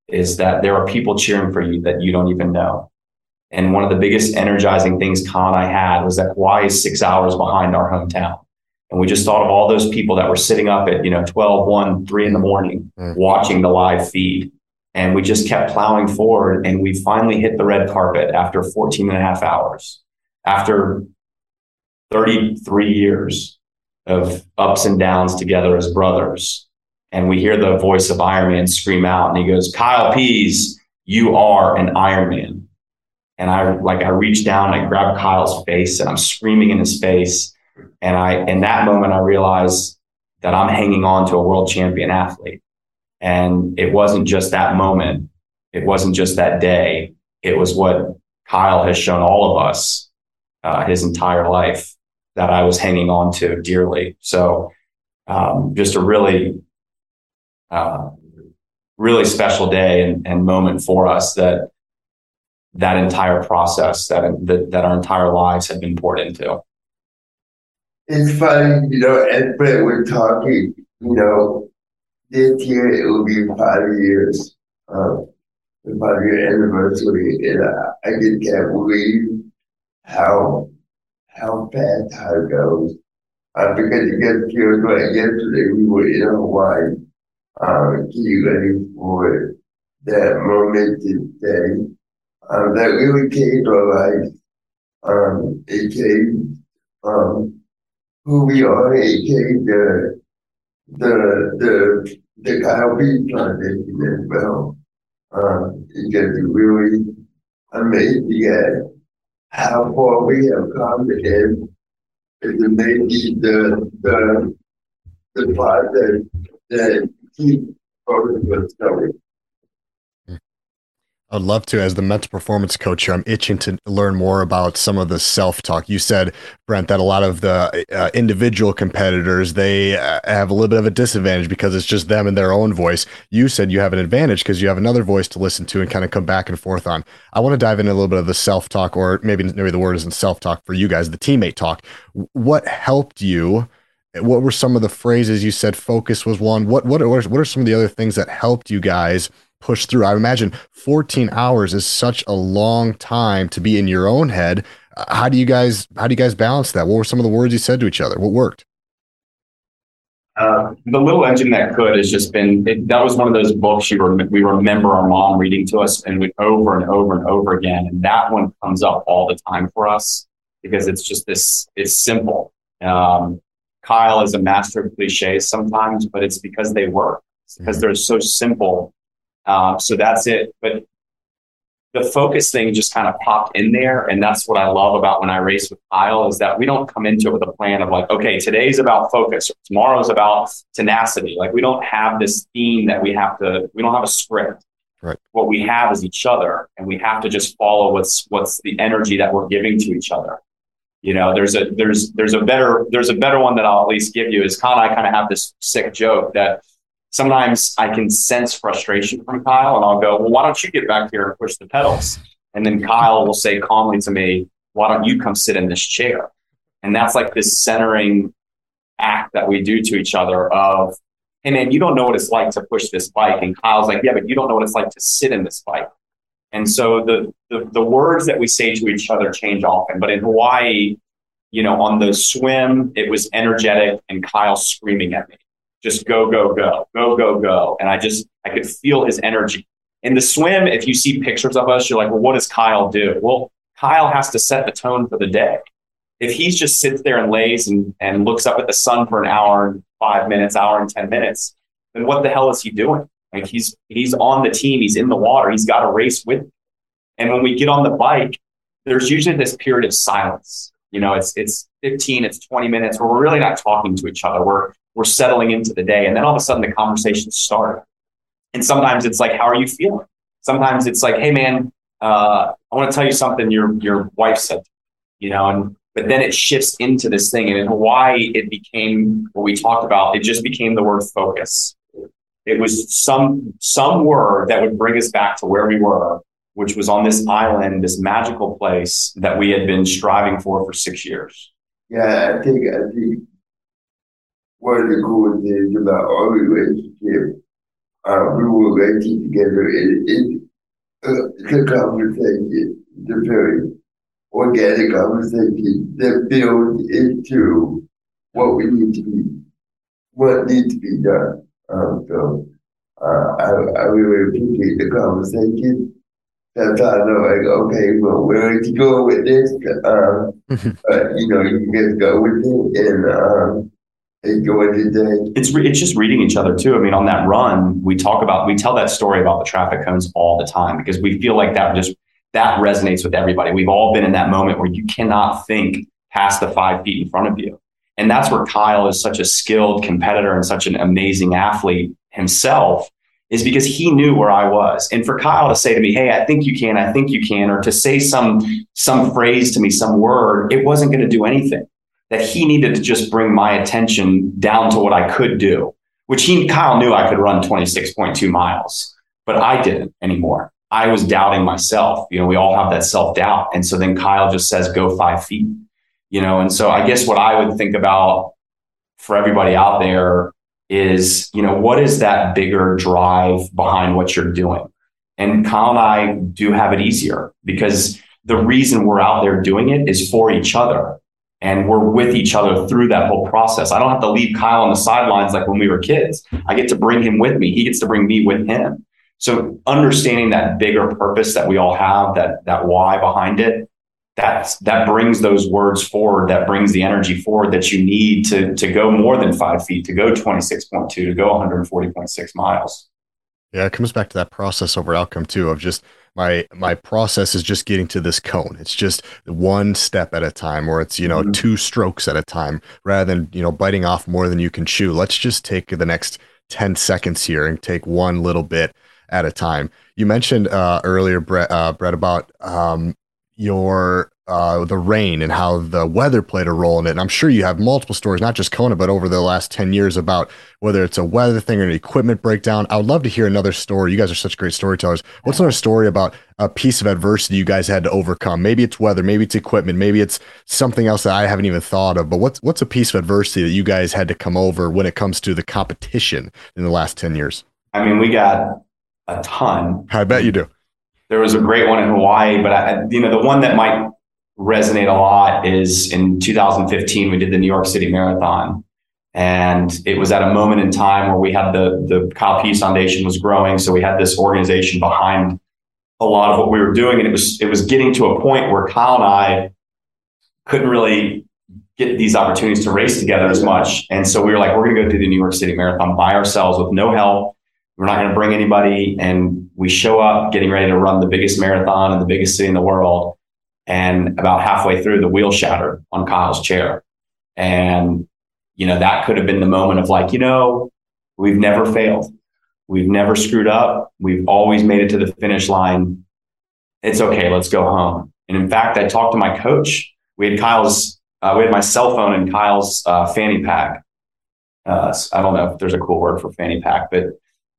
Speaker 7: is that there are people cheering for you that you don't even know. And one of the biggest energizing things Con I had was that Hawaii is six hours behind our hometown. And we just thought of all those people that were sitting up at, you know, 12, 1, 3 in the morning, mm. watching the live feed. And we just kept plowing forward. And we finally hit the red carpet after 14 and a half hours. After 33 years, of ups and downs together as brothers. And we hear the voice of Iron Man scream out, and he goes, Kyle Pease, you are an Iron Man. And I like I reach down, and I grab Kyle's face, and I'm screaming in his face. And I in that moment I realized that I'm hanging on to a world champion athlete. And it wasn't just that moment. It wasn't just that day. It was what Kyle has shown all of us uh, his entire life that I was hanging on to dearly. So um, just a really, uh, really special day and, and, moment for us that that entire process that, that that our entire lives have been poured into.
Speaker 9: It's funny, you know, as Brent we're talking, you know, this year it will be five years, um, five year anniversary, and I, I just can't believe how how fast time goes. Uh, because it gets feels like yesterday we were in Hawaii, uh, getting ready for that momentous day. Um, that really came to life. Um, it came um, who we are. It came the the the the Kyle Pease Foundation as well. Um, it just really amazing at how far we have come and is maybe the the the part that that keep going with story.
Speaker 2: I'd love to. As the mental performance coach here, I'm itching to learn more about some of the self talk. You said, Brent, that a lot of the uh, individual competitors they uh, have a little bit of a disadvantage because it's just them and their own voice. You said you have an advantage because you have another voice to listen to and kind of come back and forth on. I want to dive into a little bit of the self talk, or maybe maybe the word isn't self talk for you guys, the teammate talk. What helped you? What were some of the phrases you said? Focus was one. What what are, what are some of the other things that helped you guys? Push through. I imagine 14 hours is such a long time to be in your own head. Uh, how do you guys how do you guys balance that? What were some of the words you said to each other? What worked?
Speaker 7: Uh, the little engine that could has just been it, that was one of those books you rem- we remember our mom reading to us and we, over and over and over again and that one comes up all the time for us because it's just this it's simple um, kyle is a master of cliches sometimes but it's because they work because mm-hmm. they're so simple um, so that's it. But the focus thing just kind of popped in there. And that's what I love about when I race with Kyle is that we don't come into it with a plan of like, okay, today's about focus, tomorrow's about tenacity. Like we don't have this theme that we have to, we don't have a script.
Speaker 2: Right.
Speaker 7: What we have is each other and we have to just follow what's what's the energy that we're giving to each other. You know, there's a there's there's a better there's a better one that I'll at least give you is Kyle and I kind of have this sick joke that sometimes I can sense frustration from Kyle and I'll go, well, why don't you get back here and push the pedals? And then Kyle will say calmly to me, why don't you come sit in this chair? And that's like this centering act that we do to each other of, hey man, you don't know what it's like to push this bike. And Kyle's like, yeah, but you don't know what it's like to sit in this bike. And so the, the, the words that we say to each other change often. But in Hawaii, you know, on the swim, it was energetic and Kyle screaming at me just go, go, go, go, go, go. And I just, I could feel his energy. In the swim, if you see pictures of us, you're like, well, what does Kyle do? Well, Kyle has to set the tone for the day. If he just sits there and lays and, and looks up at the sun for an hour and five minutes, hour and 10 minutes, then what the hell is he doing? Like he's, he's on the team. He's in the water. He's got a race with. Me. And when we get on the bike, there's usually this period of silence. You know, it's, it's 15, it's 20 minutes where we're really not talking to each other. We're, we're settling into the day. And then all of a sudden the conversation starts. And sometimes it's like, how are you feeling? Sometimes it's like, hey man, uh, I want to tell you something your your wife said, you know, and but then it shifts into this thing. And in Hawaii, it became what we talked about. It just became the word focus. It was some some word that would bring us back to where we were, which was on this island, this magical place that we had been striving for for six years.
Speaker 9: Yeah, I think I think one of the cool things about our relationship, uh, we were working together in, in uh, the conversation, the very organic conversation that builds into what we need to be, what needs to be done. Um, so uh, I, I really appreciate the conversation. That's how I know, like, okay, well, where to go with this? Um, but, you know, you can just go with it. And um, day.
Speaker 7: It's re- it's just reading each other too. I mean, on that run, we talk about we tell that story about the traffic cones all the time because we feel like that just that resonates with everybody. We've all been in that moment where you cannot think past the five feet in front of you. And that's where Kyle is such a skilled competitor and such an amazing athlete himself, is because he knew where I was. And for Kyle to say to me, Hey, I think you can, I think you can, or to say some some phrase to me, some word, it wasn't going to do anything. That he needed to just bring my attention down to what I could do, which he Kyle knew I could run 26.2 miles, but I didn't anymore. I was doubting myself. You know, we all have that self doubt. And so then Kyle just says, go five feet you know and so i guess what i would think about for everybody out there is you know what is that bigger drive behind what you're doing and kyle and i do have it easier because the reason we're out there doing it is for each other and we're with each other through that whole process. I don't have to leave kyle on the sidelines like when we were kids. I get to bring him with me. He gets to bring me with him. So understanding that bigger purpose that we all have that that why behind it that that brings those words forward that brings the energy forward that you need to to go more than five feet to go 26.2 to go 140.6 miles.
Speaker 2: Yeah it comes back to that process over outcome too of just my my process is just getting to this cone. It's just one step at a time or it's you know mm-hmm. two strokes at a time rather than you know biting off more than you can chew. Let's just take the next 10 seconds here and take one little bit at a time. You mentioned uh, earlier brent, uh, brent about um, your uh, the rain and how the weather played a role in it. And I'm sure you have multiple stories, not just Kona, but over the last 10 years about whether it's a weather thing or an equipment breakdown. I would love to hear another story. You guys are such great storytellers. What's another story about a piece of adversity you guys had to overcome? Maybe it's weather, maybe it's equipment, maybe it's something else that I haven't even thought of. But what's what's a piece of adversity that you guys had to come over when it comes to the competition in the last 10 years?
Speaker 7: I mean, we got a ton.
Speaker 2: I bet you do.
Speaker 7: There was a great one in Hawaii, but I, you know, the one that might resonate a lot is in 2015 we did the New York City Marathon, and it was at a moment in time where we had the the Kyle Pease Foundation was growing, so we had this organization behind a lot of what we were doing, and it was it was getting to a point where Kyle and I couldn't really get these opportunities to race together as much, and so we were like, we're going to go do the New York City Marathon by ourselves with no help. We're not going to bring anybody. And we show up getting ready to run the biggest marathon in the biggest city in the world. And about halfway through, the wheel shattered on Kyle's chair. And, you know, that could have been the moment of like, you know, we've never failed. We've never screwed up. We've always made it to the finish line. It's okay. Let's go home. And in fact, I talked to my coach. We had Kyle's, uh, we had my cell phone in Kyle's uh, fanny pack. Uh, I don't know if there's a cool word for fanny pack, but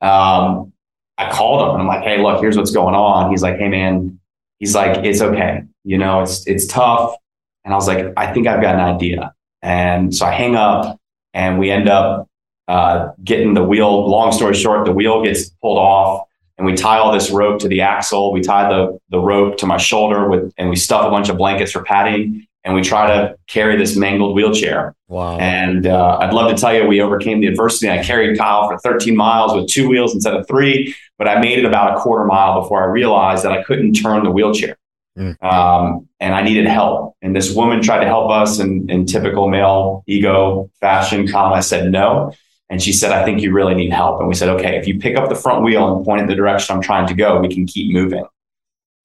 Speaker 7: um, I called him and I'm like, hey, look, here's what's going on. He's like, hey, man, he's like, it's okay. You know, it's it's tough. And I was like, I think I've got an idea. And so I hang up and we end up uh, getting the wheel. Long story short, the wheel gets pulled off and we tie all this rope to the axle. We tie the, the rope to my shoulder with, and we stuff a bunch of blankets for padding and we try to carry this mangled wheelchair.
Speaker 2: Wow.
Speaker 7: And uh, I'd love to tell you we overcame the adversity. I carried Kyle for 13 miles with two wheels instead of three, but I made it about a quarter mile before I realized that I couldn't turn the wheelchair. Mm. Um, and I needed help. And this woman tried to help us in, in typical male ego fashion. Kyle, I said no. And she said, I think you really need help. And we said, okay, if you pick up the front wheel and point in the direction I'm trying to go, we can keep moving.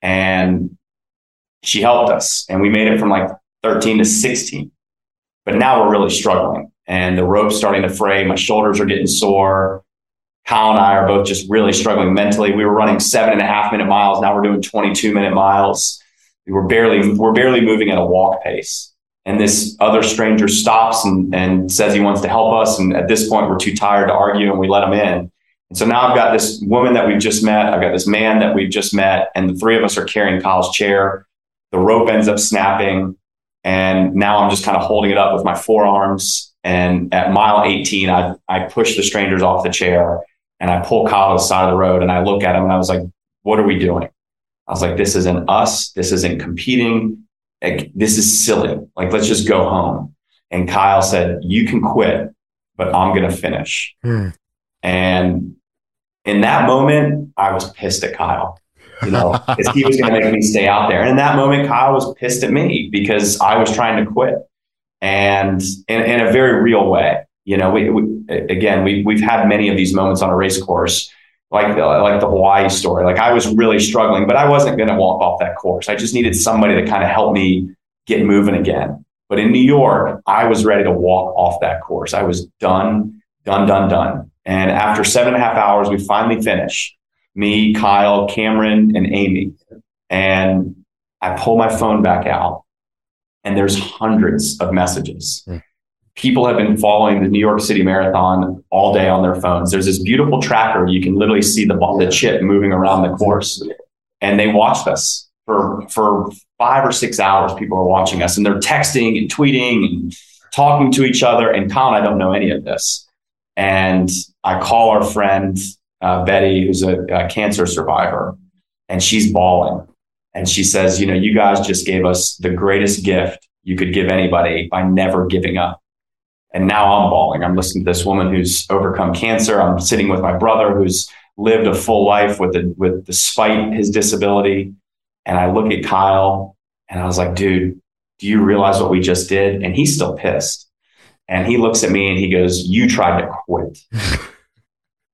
Speaker 7: And she helped us. And we made it from like 13 to 16. But now we're really struggling and the rope's starting to fray. My shoulders are getting sore. Kyle and I are both just really struggling mentally. We were running seven and a half minute miles. Now we're doing 22 minute miles. We were barely, we're barely moving at a walk pace. And this other stranger stops and, and says he wants to help us. And at this point, we're too tired to argue and we let him in. And so now I've got this woman that we've just met. I've got this man that we've just met. And the three of us are carrying Kyle's chair. The rope ends up snapping. And now I'm just kind of holding it up with my forearms. And at mile 18, I, I push the strangers off the chair and I pull Kyle to the side of the road and I look at him and I was like, what are we doing? I was like, this isn't us. This isn't competing. Like, this is silly. Like, let's just go home. And Kyle said, you can quit, but I'm going to finish. Hmm. And in that moment, I was pissed at Kyle you know, because he was going to make me stay out there. And in that moment, Kyle was pissed at me because I was trying to quit and in, in a very real way. You know, we, we again, we we've had many of these moments on a race course, like the, like the Hawaii story. Like I was really struggling, but I wasn't going to walk off that course. I just needed somebody to kind of help me get moving again. But in New York, I was ready to walk off that course. I was done, done, done, done. And after seven and a half hours, we finally finish. Me, Kyle, Cameron, and Amy. And I pull my phone back out, and there's hundreds of messages. Mm people have been following the New York City Marathon all day on their phones. There's this beautiful tracker. You can literally see the, the chip moving around the course. And they watched us for, for five or six hours. People are watching us and they're texting and tweeting and talking to each other. And Colin, I don't know any of this. And I call our friend, uh, Betty, who's a, a cancer survivor, and she's bawling. And she says, You know, you guys just gave us the greatest gift you could give anybody by never giving up and now I'm bawling. I'm listening to this woman who's overcome cancer. I'm sitting with my brother who's lived a full life with the, with despite his disability. And I look at Kyle and I was like, dude, do you realize what we just did? And he's still pissed. And he looks at me and he goes, you tried to quit.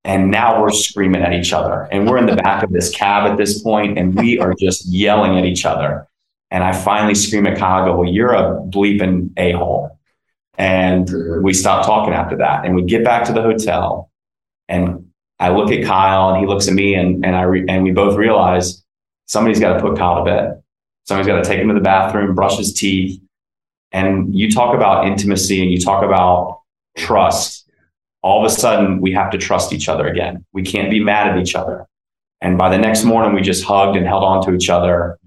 Speaker 7: and now we're screaming at each other. And we're in the back of this cab at this point and we are just yelling at each other. And I finally scream at Kyle, go, well, you're a bleeping a-hole and we stop talking after that. And we get back to the hotel and I look at Kyle and he looks at me and, and I, re- and we both realize somebody's got to put Kyle to bed. Somebody's got to take him to the bathroom, brush his teeth. And you talk about intimacy and you talk about trust. All of a sudden we have to trust each other again. We can't be mad at each other. And by the next morning, we just hugged and held on to each other.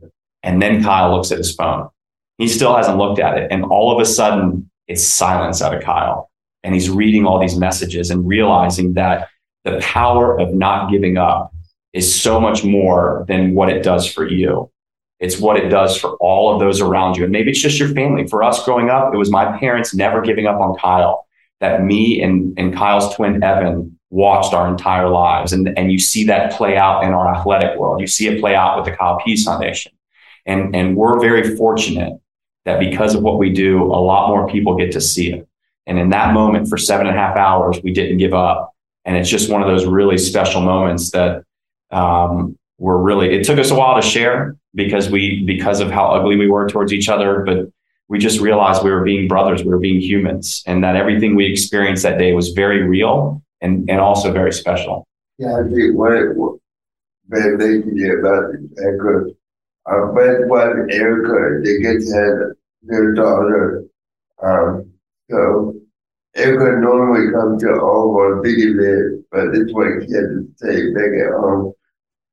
Speaker 7: And then Kyle looks at his phone. He still hasn't looked at it. And all of a sudden, it's silence out of Kyle. And he's reading all these messages and realizing that the power of not giving up is so much more than what it does for you. It's what it does for all of those around you. And maybe it's just your family. For us growing up, it was my parents never giving up on Kyle, that me and, and Kyle's twin, Evan, watched our entire lives. And, and you see that play out in our athletic world. You see it play out with the Kyle Pease Foundation. And, and we're very fortunate that because of what we do, a lot more people get to see it. And in that moment, for seven and a half hours, we didn't give up. And it's just one of those really special moments that um, were really. It took us a while to share because we because of how ugly we were towards each other, but we just realized we were being brothers, we were being humans, and that everything we experienced that day was very real and and also very special.
Speaker 9: Yeah, I think what, what man, thank you about it. Uh, but when Erica, they get had their daughter. Um, so Erica normally comes to all our big events, but this way she had to stay back at home.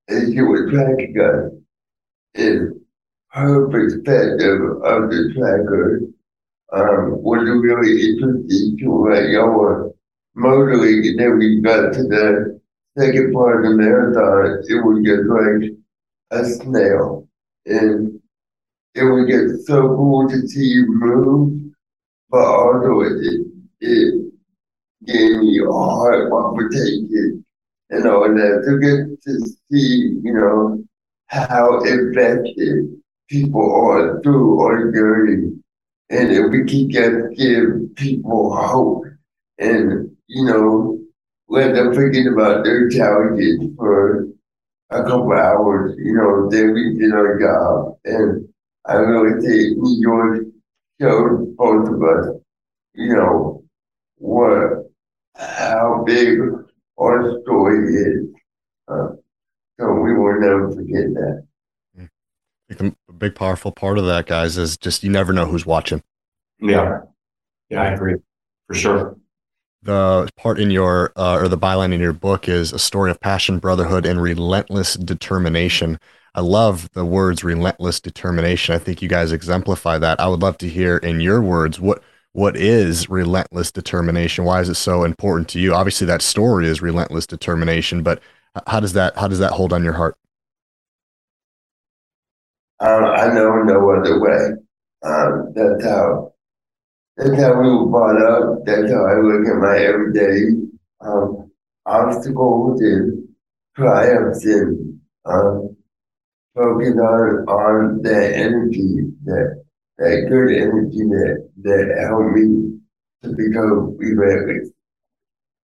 Speaker 9: And she was tracking us her perspective of the tracker um, was really interesting to like y'all were motoring and then we got to the second part of the marathon, it was just like a snail. And it would get so cool to see you move, but also it, it gave me a heart palpitation and all that to get to see, you know, how invested people are through our journey. And if we can just give people hope and, you know, let them forget about their challenges for a couple hours, you know, then we did our job. And I really think George showed both of us, you know, what, how big our story is. Uh, so we will never forget that.
Speaker 2: A big, powerful part of that, guys, is just you never know who's watching.
Speaker 7: Yeah. Yeah, I agree. For sure
Speaker 2: the part in your uh, or the byline in your book is a story of passion, brotherhood, and relentless determination. I love the words relentless determination. I think you guys exemplify that. I would love to hear in your words what what is relentless determination? Why is it so important to you? Obviously, that story is relentless determination, but how does that how does that hold on your heart?
Speaker 9: Um, I know no other way. Um, that's how that's how we were brought up. That's how I look at my everyday um, obstacles and triumphs and um, focus on, on that energy, that that good energy that that helped me to become relentless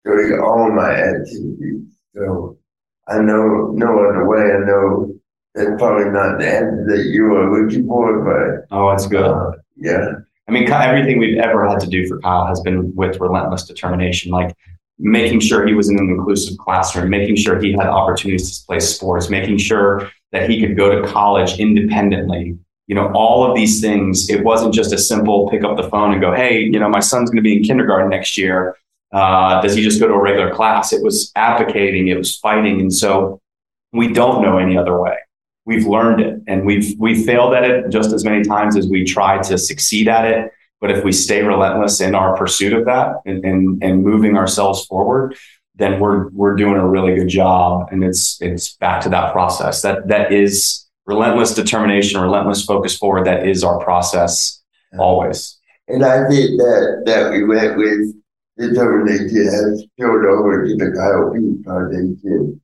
Speaker 9: during all my activities. So I know no other way. I know that's probably not the answer that you are looking for, but
Speaker 7: oh, it's good.
Speaker 9: Uh, yeah.
Speaker 7: I mean, everything we've ever had to do for Kyle has been with relentless determination. Like making sure he was in an inclusive classroom, making sure he had opportunities to play sports, making sure that he could go to college independently. You know, all of these things, it wasn't just a simple pick up the phone and go, hey, you know, my son's going to be in kindergarten next year. Uh, does he just go to a regular class? It was advocating, it was fighting. And so we don't know any other way. We've learned it and we've, we failed at it just as many times as we tried to succeed at it. But if we stay relentless in our pursuit of that and, and, and moving ourselves forward, then we're we're doing a really good job. And it's it's back to that process. That that is relentless determination, relentless focus forward. That is our process always.
Speaker 9: And I think that that we went with determination has spilled over to the Kyle Foundation.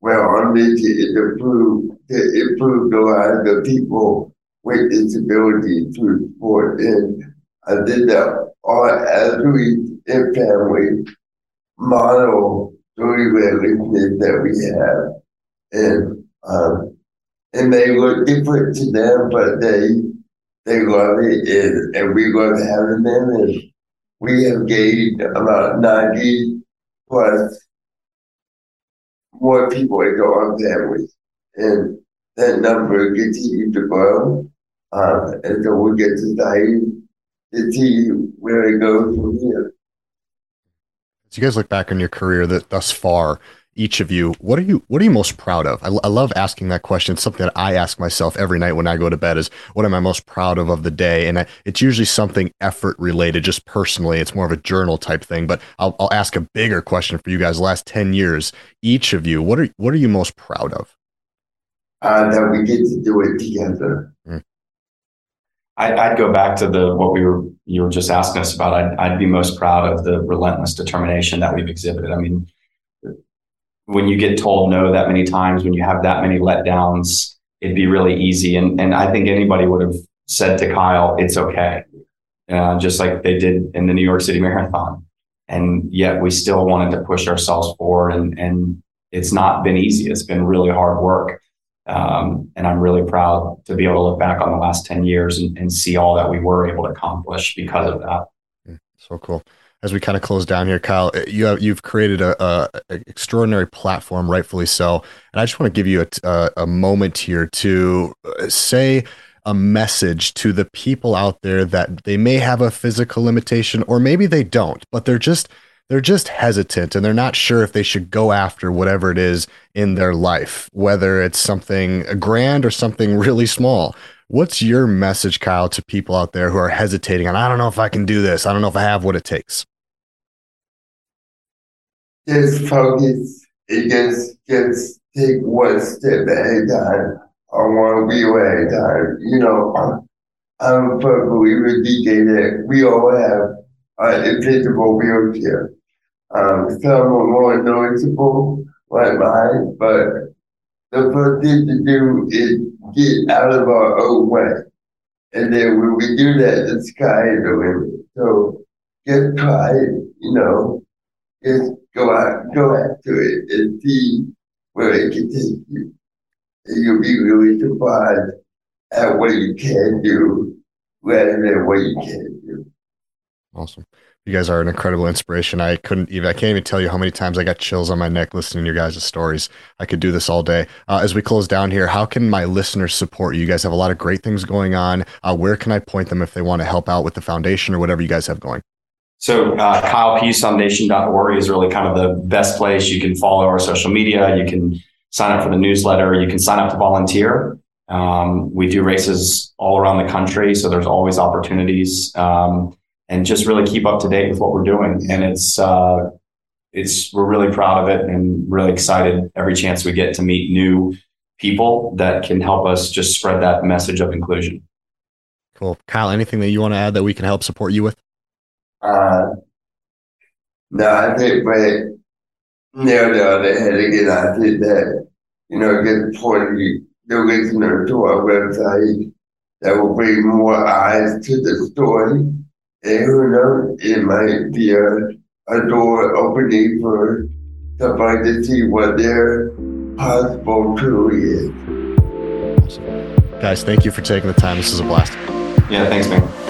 Speaker 9: Well, on this it improved it improved the lives of people with disabilities through sport and I did that all athletes and family model story relationship that we have. And um, it may look different to them, but they they love it. And, and we love having them. And we have gained about 90 plus more people into our families. And that number continues to grow. Um, and so we get to to see where it goes from here.
Speaker 2: As you guys look back on your career that thus far, each of you, what are you what are you most proud of? I, I love asking that question. It's something that I ask myself every night when I go to bed is what am I most proud of of the day? And I, it's usually something effort related, just personally. It's more of a journal type thing. But I'll, I'll ask a bigger question for you guys. The last ten years, each of you, what are what are you most proud of?
Speaker 9: Uh, that we get to do it together. Mm.
Speaker 7: I, would go back to the what we were you were just asking us about. I'd, I'd be most proud of the relentless determination that we've exhibited. I mean, when you get told no that many times, when you have that many letdowns, it'd be really easy. And and I think anybody would have said to Kyle, "It's okay," uh, just like they did in the New York City Marathon. And yet we still wanted to push ourselves forward, and and it's not been easy. It's been really hard work. Um, and I'm really proud to be able to look back on the last 10 years and, and see all that we were able to accomplish because of that.
Speaker 2: So cool. As we kind of close down here, Kyle, uh, you have you've created a, a, a extraordinary platform, rightfully so. And I just want to give you a, a, a moment here to uh, say a message to the people out there that they may have a physical limitation or maybe they don't, but they're just they're just hesitant and they're not sure if they should go after whatever it is in their life, whether it's something grand or something really small. What's your message, Kyle, to people out there who are hesitating and I don't know if I can do this. I don't know if I have what it takes.
Speaker 9: Just focus and just just take one step at a time or one wheel at a time. You know, I'm, a believer, DJ, that we all have an invisible wheelchair. Um, some are more noticeable, like mine, but the first thing to do is get out of our own way. And then when we do that, the sky is the limit. So just try it, you know, just go out, go after it and see where it can take you. And you'll be really surprised at what you can do rather than what you can't do.
Speaker 2: Awesome you guys are an incredible inspiration. I couldn't even, I can't even tell you how many times I got chills on my neck listening to your guys' stories. I could do this all day. Uh, as we close down here, how can my listeners support you? You guys have a lot of great things going on. Uh, where can I point them if they want to help out with the foundation or whatever you guys have going?
Speaker 7: So, uh, KylePeaseFoundation.org is really kind of the best place. You can follow our social media. You can sign up for the newsletter. You can sign up to volunteer. Um, we do races all around the country, so there's always opportunities. Um, and just really keep up to date with what we're doing. And it's, uh, it's, we're really proud of it and really excited every chance we get to meet new people that can help us just spread that message of inclusion.
Speaker 2: Cool. Kyle, anything that you want to add that we can help support you with?
Speaker 9: Uh, no, I think, but nailed it on the head again. I think that, you know, get 40 the listener to our website that will bring more eyes to the story And who knows, it might be a, a door opening for somebody to see what their possible truly is.
Speaker 2: Guys, thank you for taking the time. This is a blast.
Speaker 7: Yeah, thanks, man.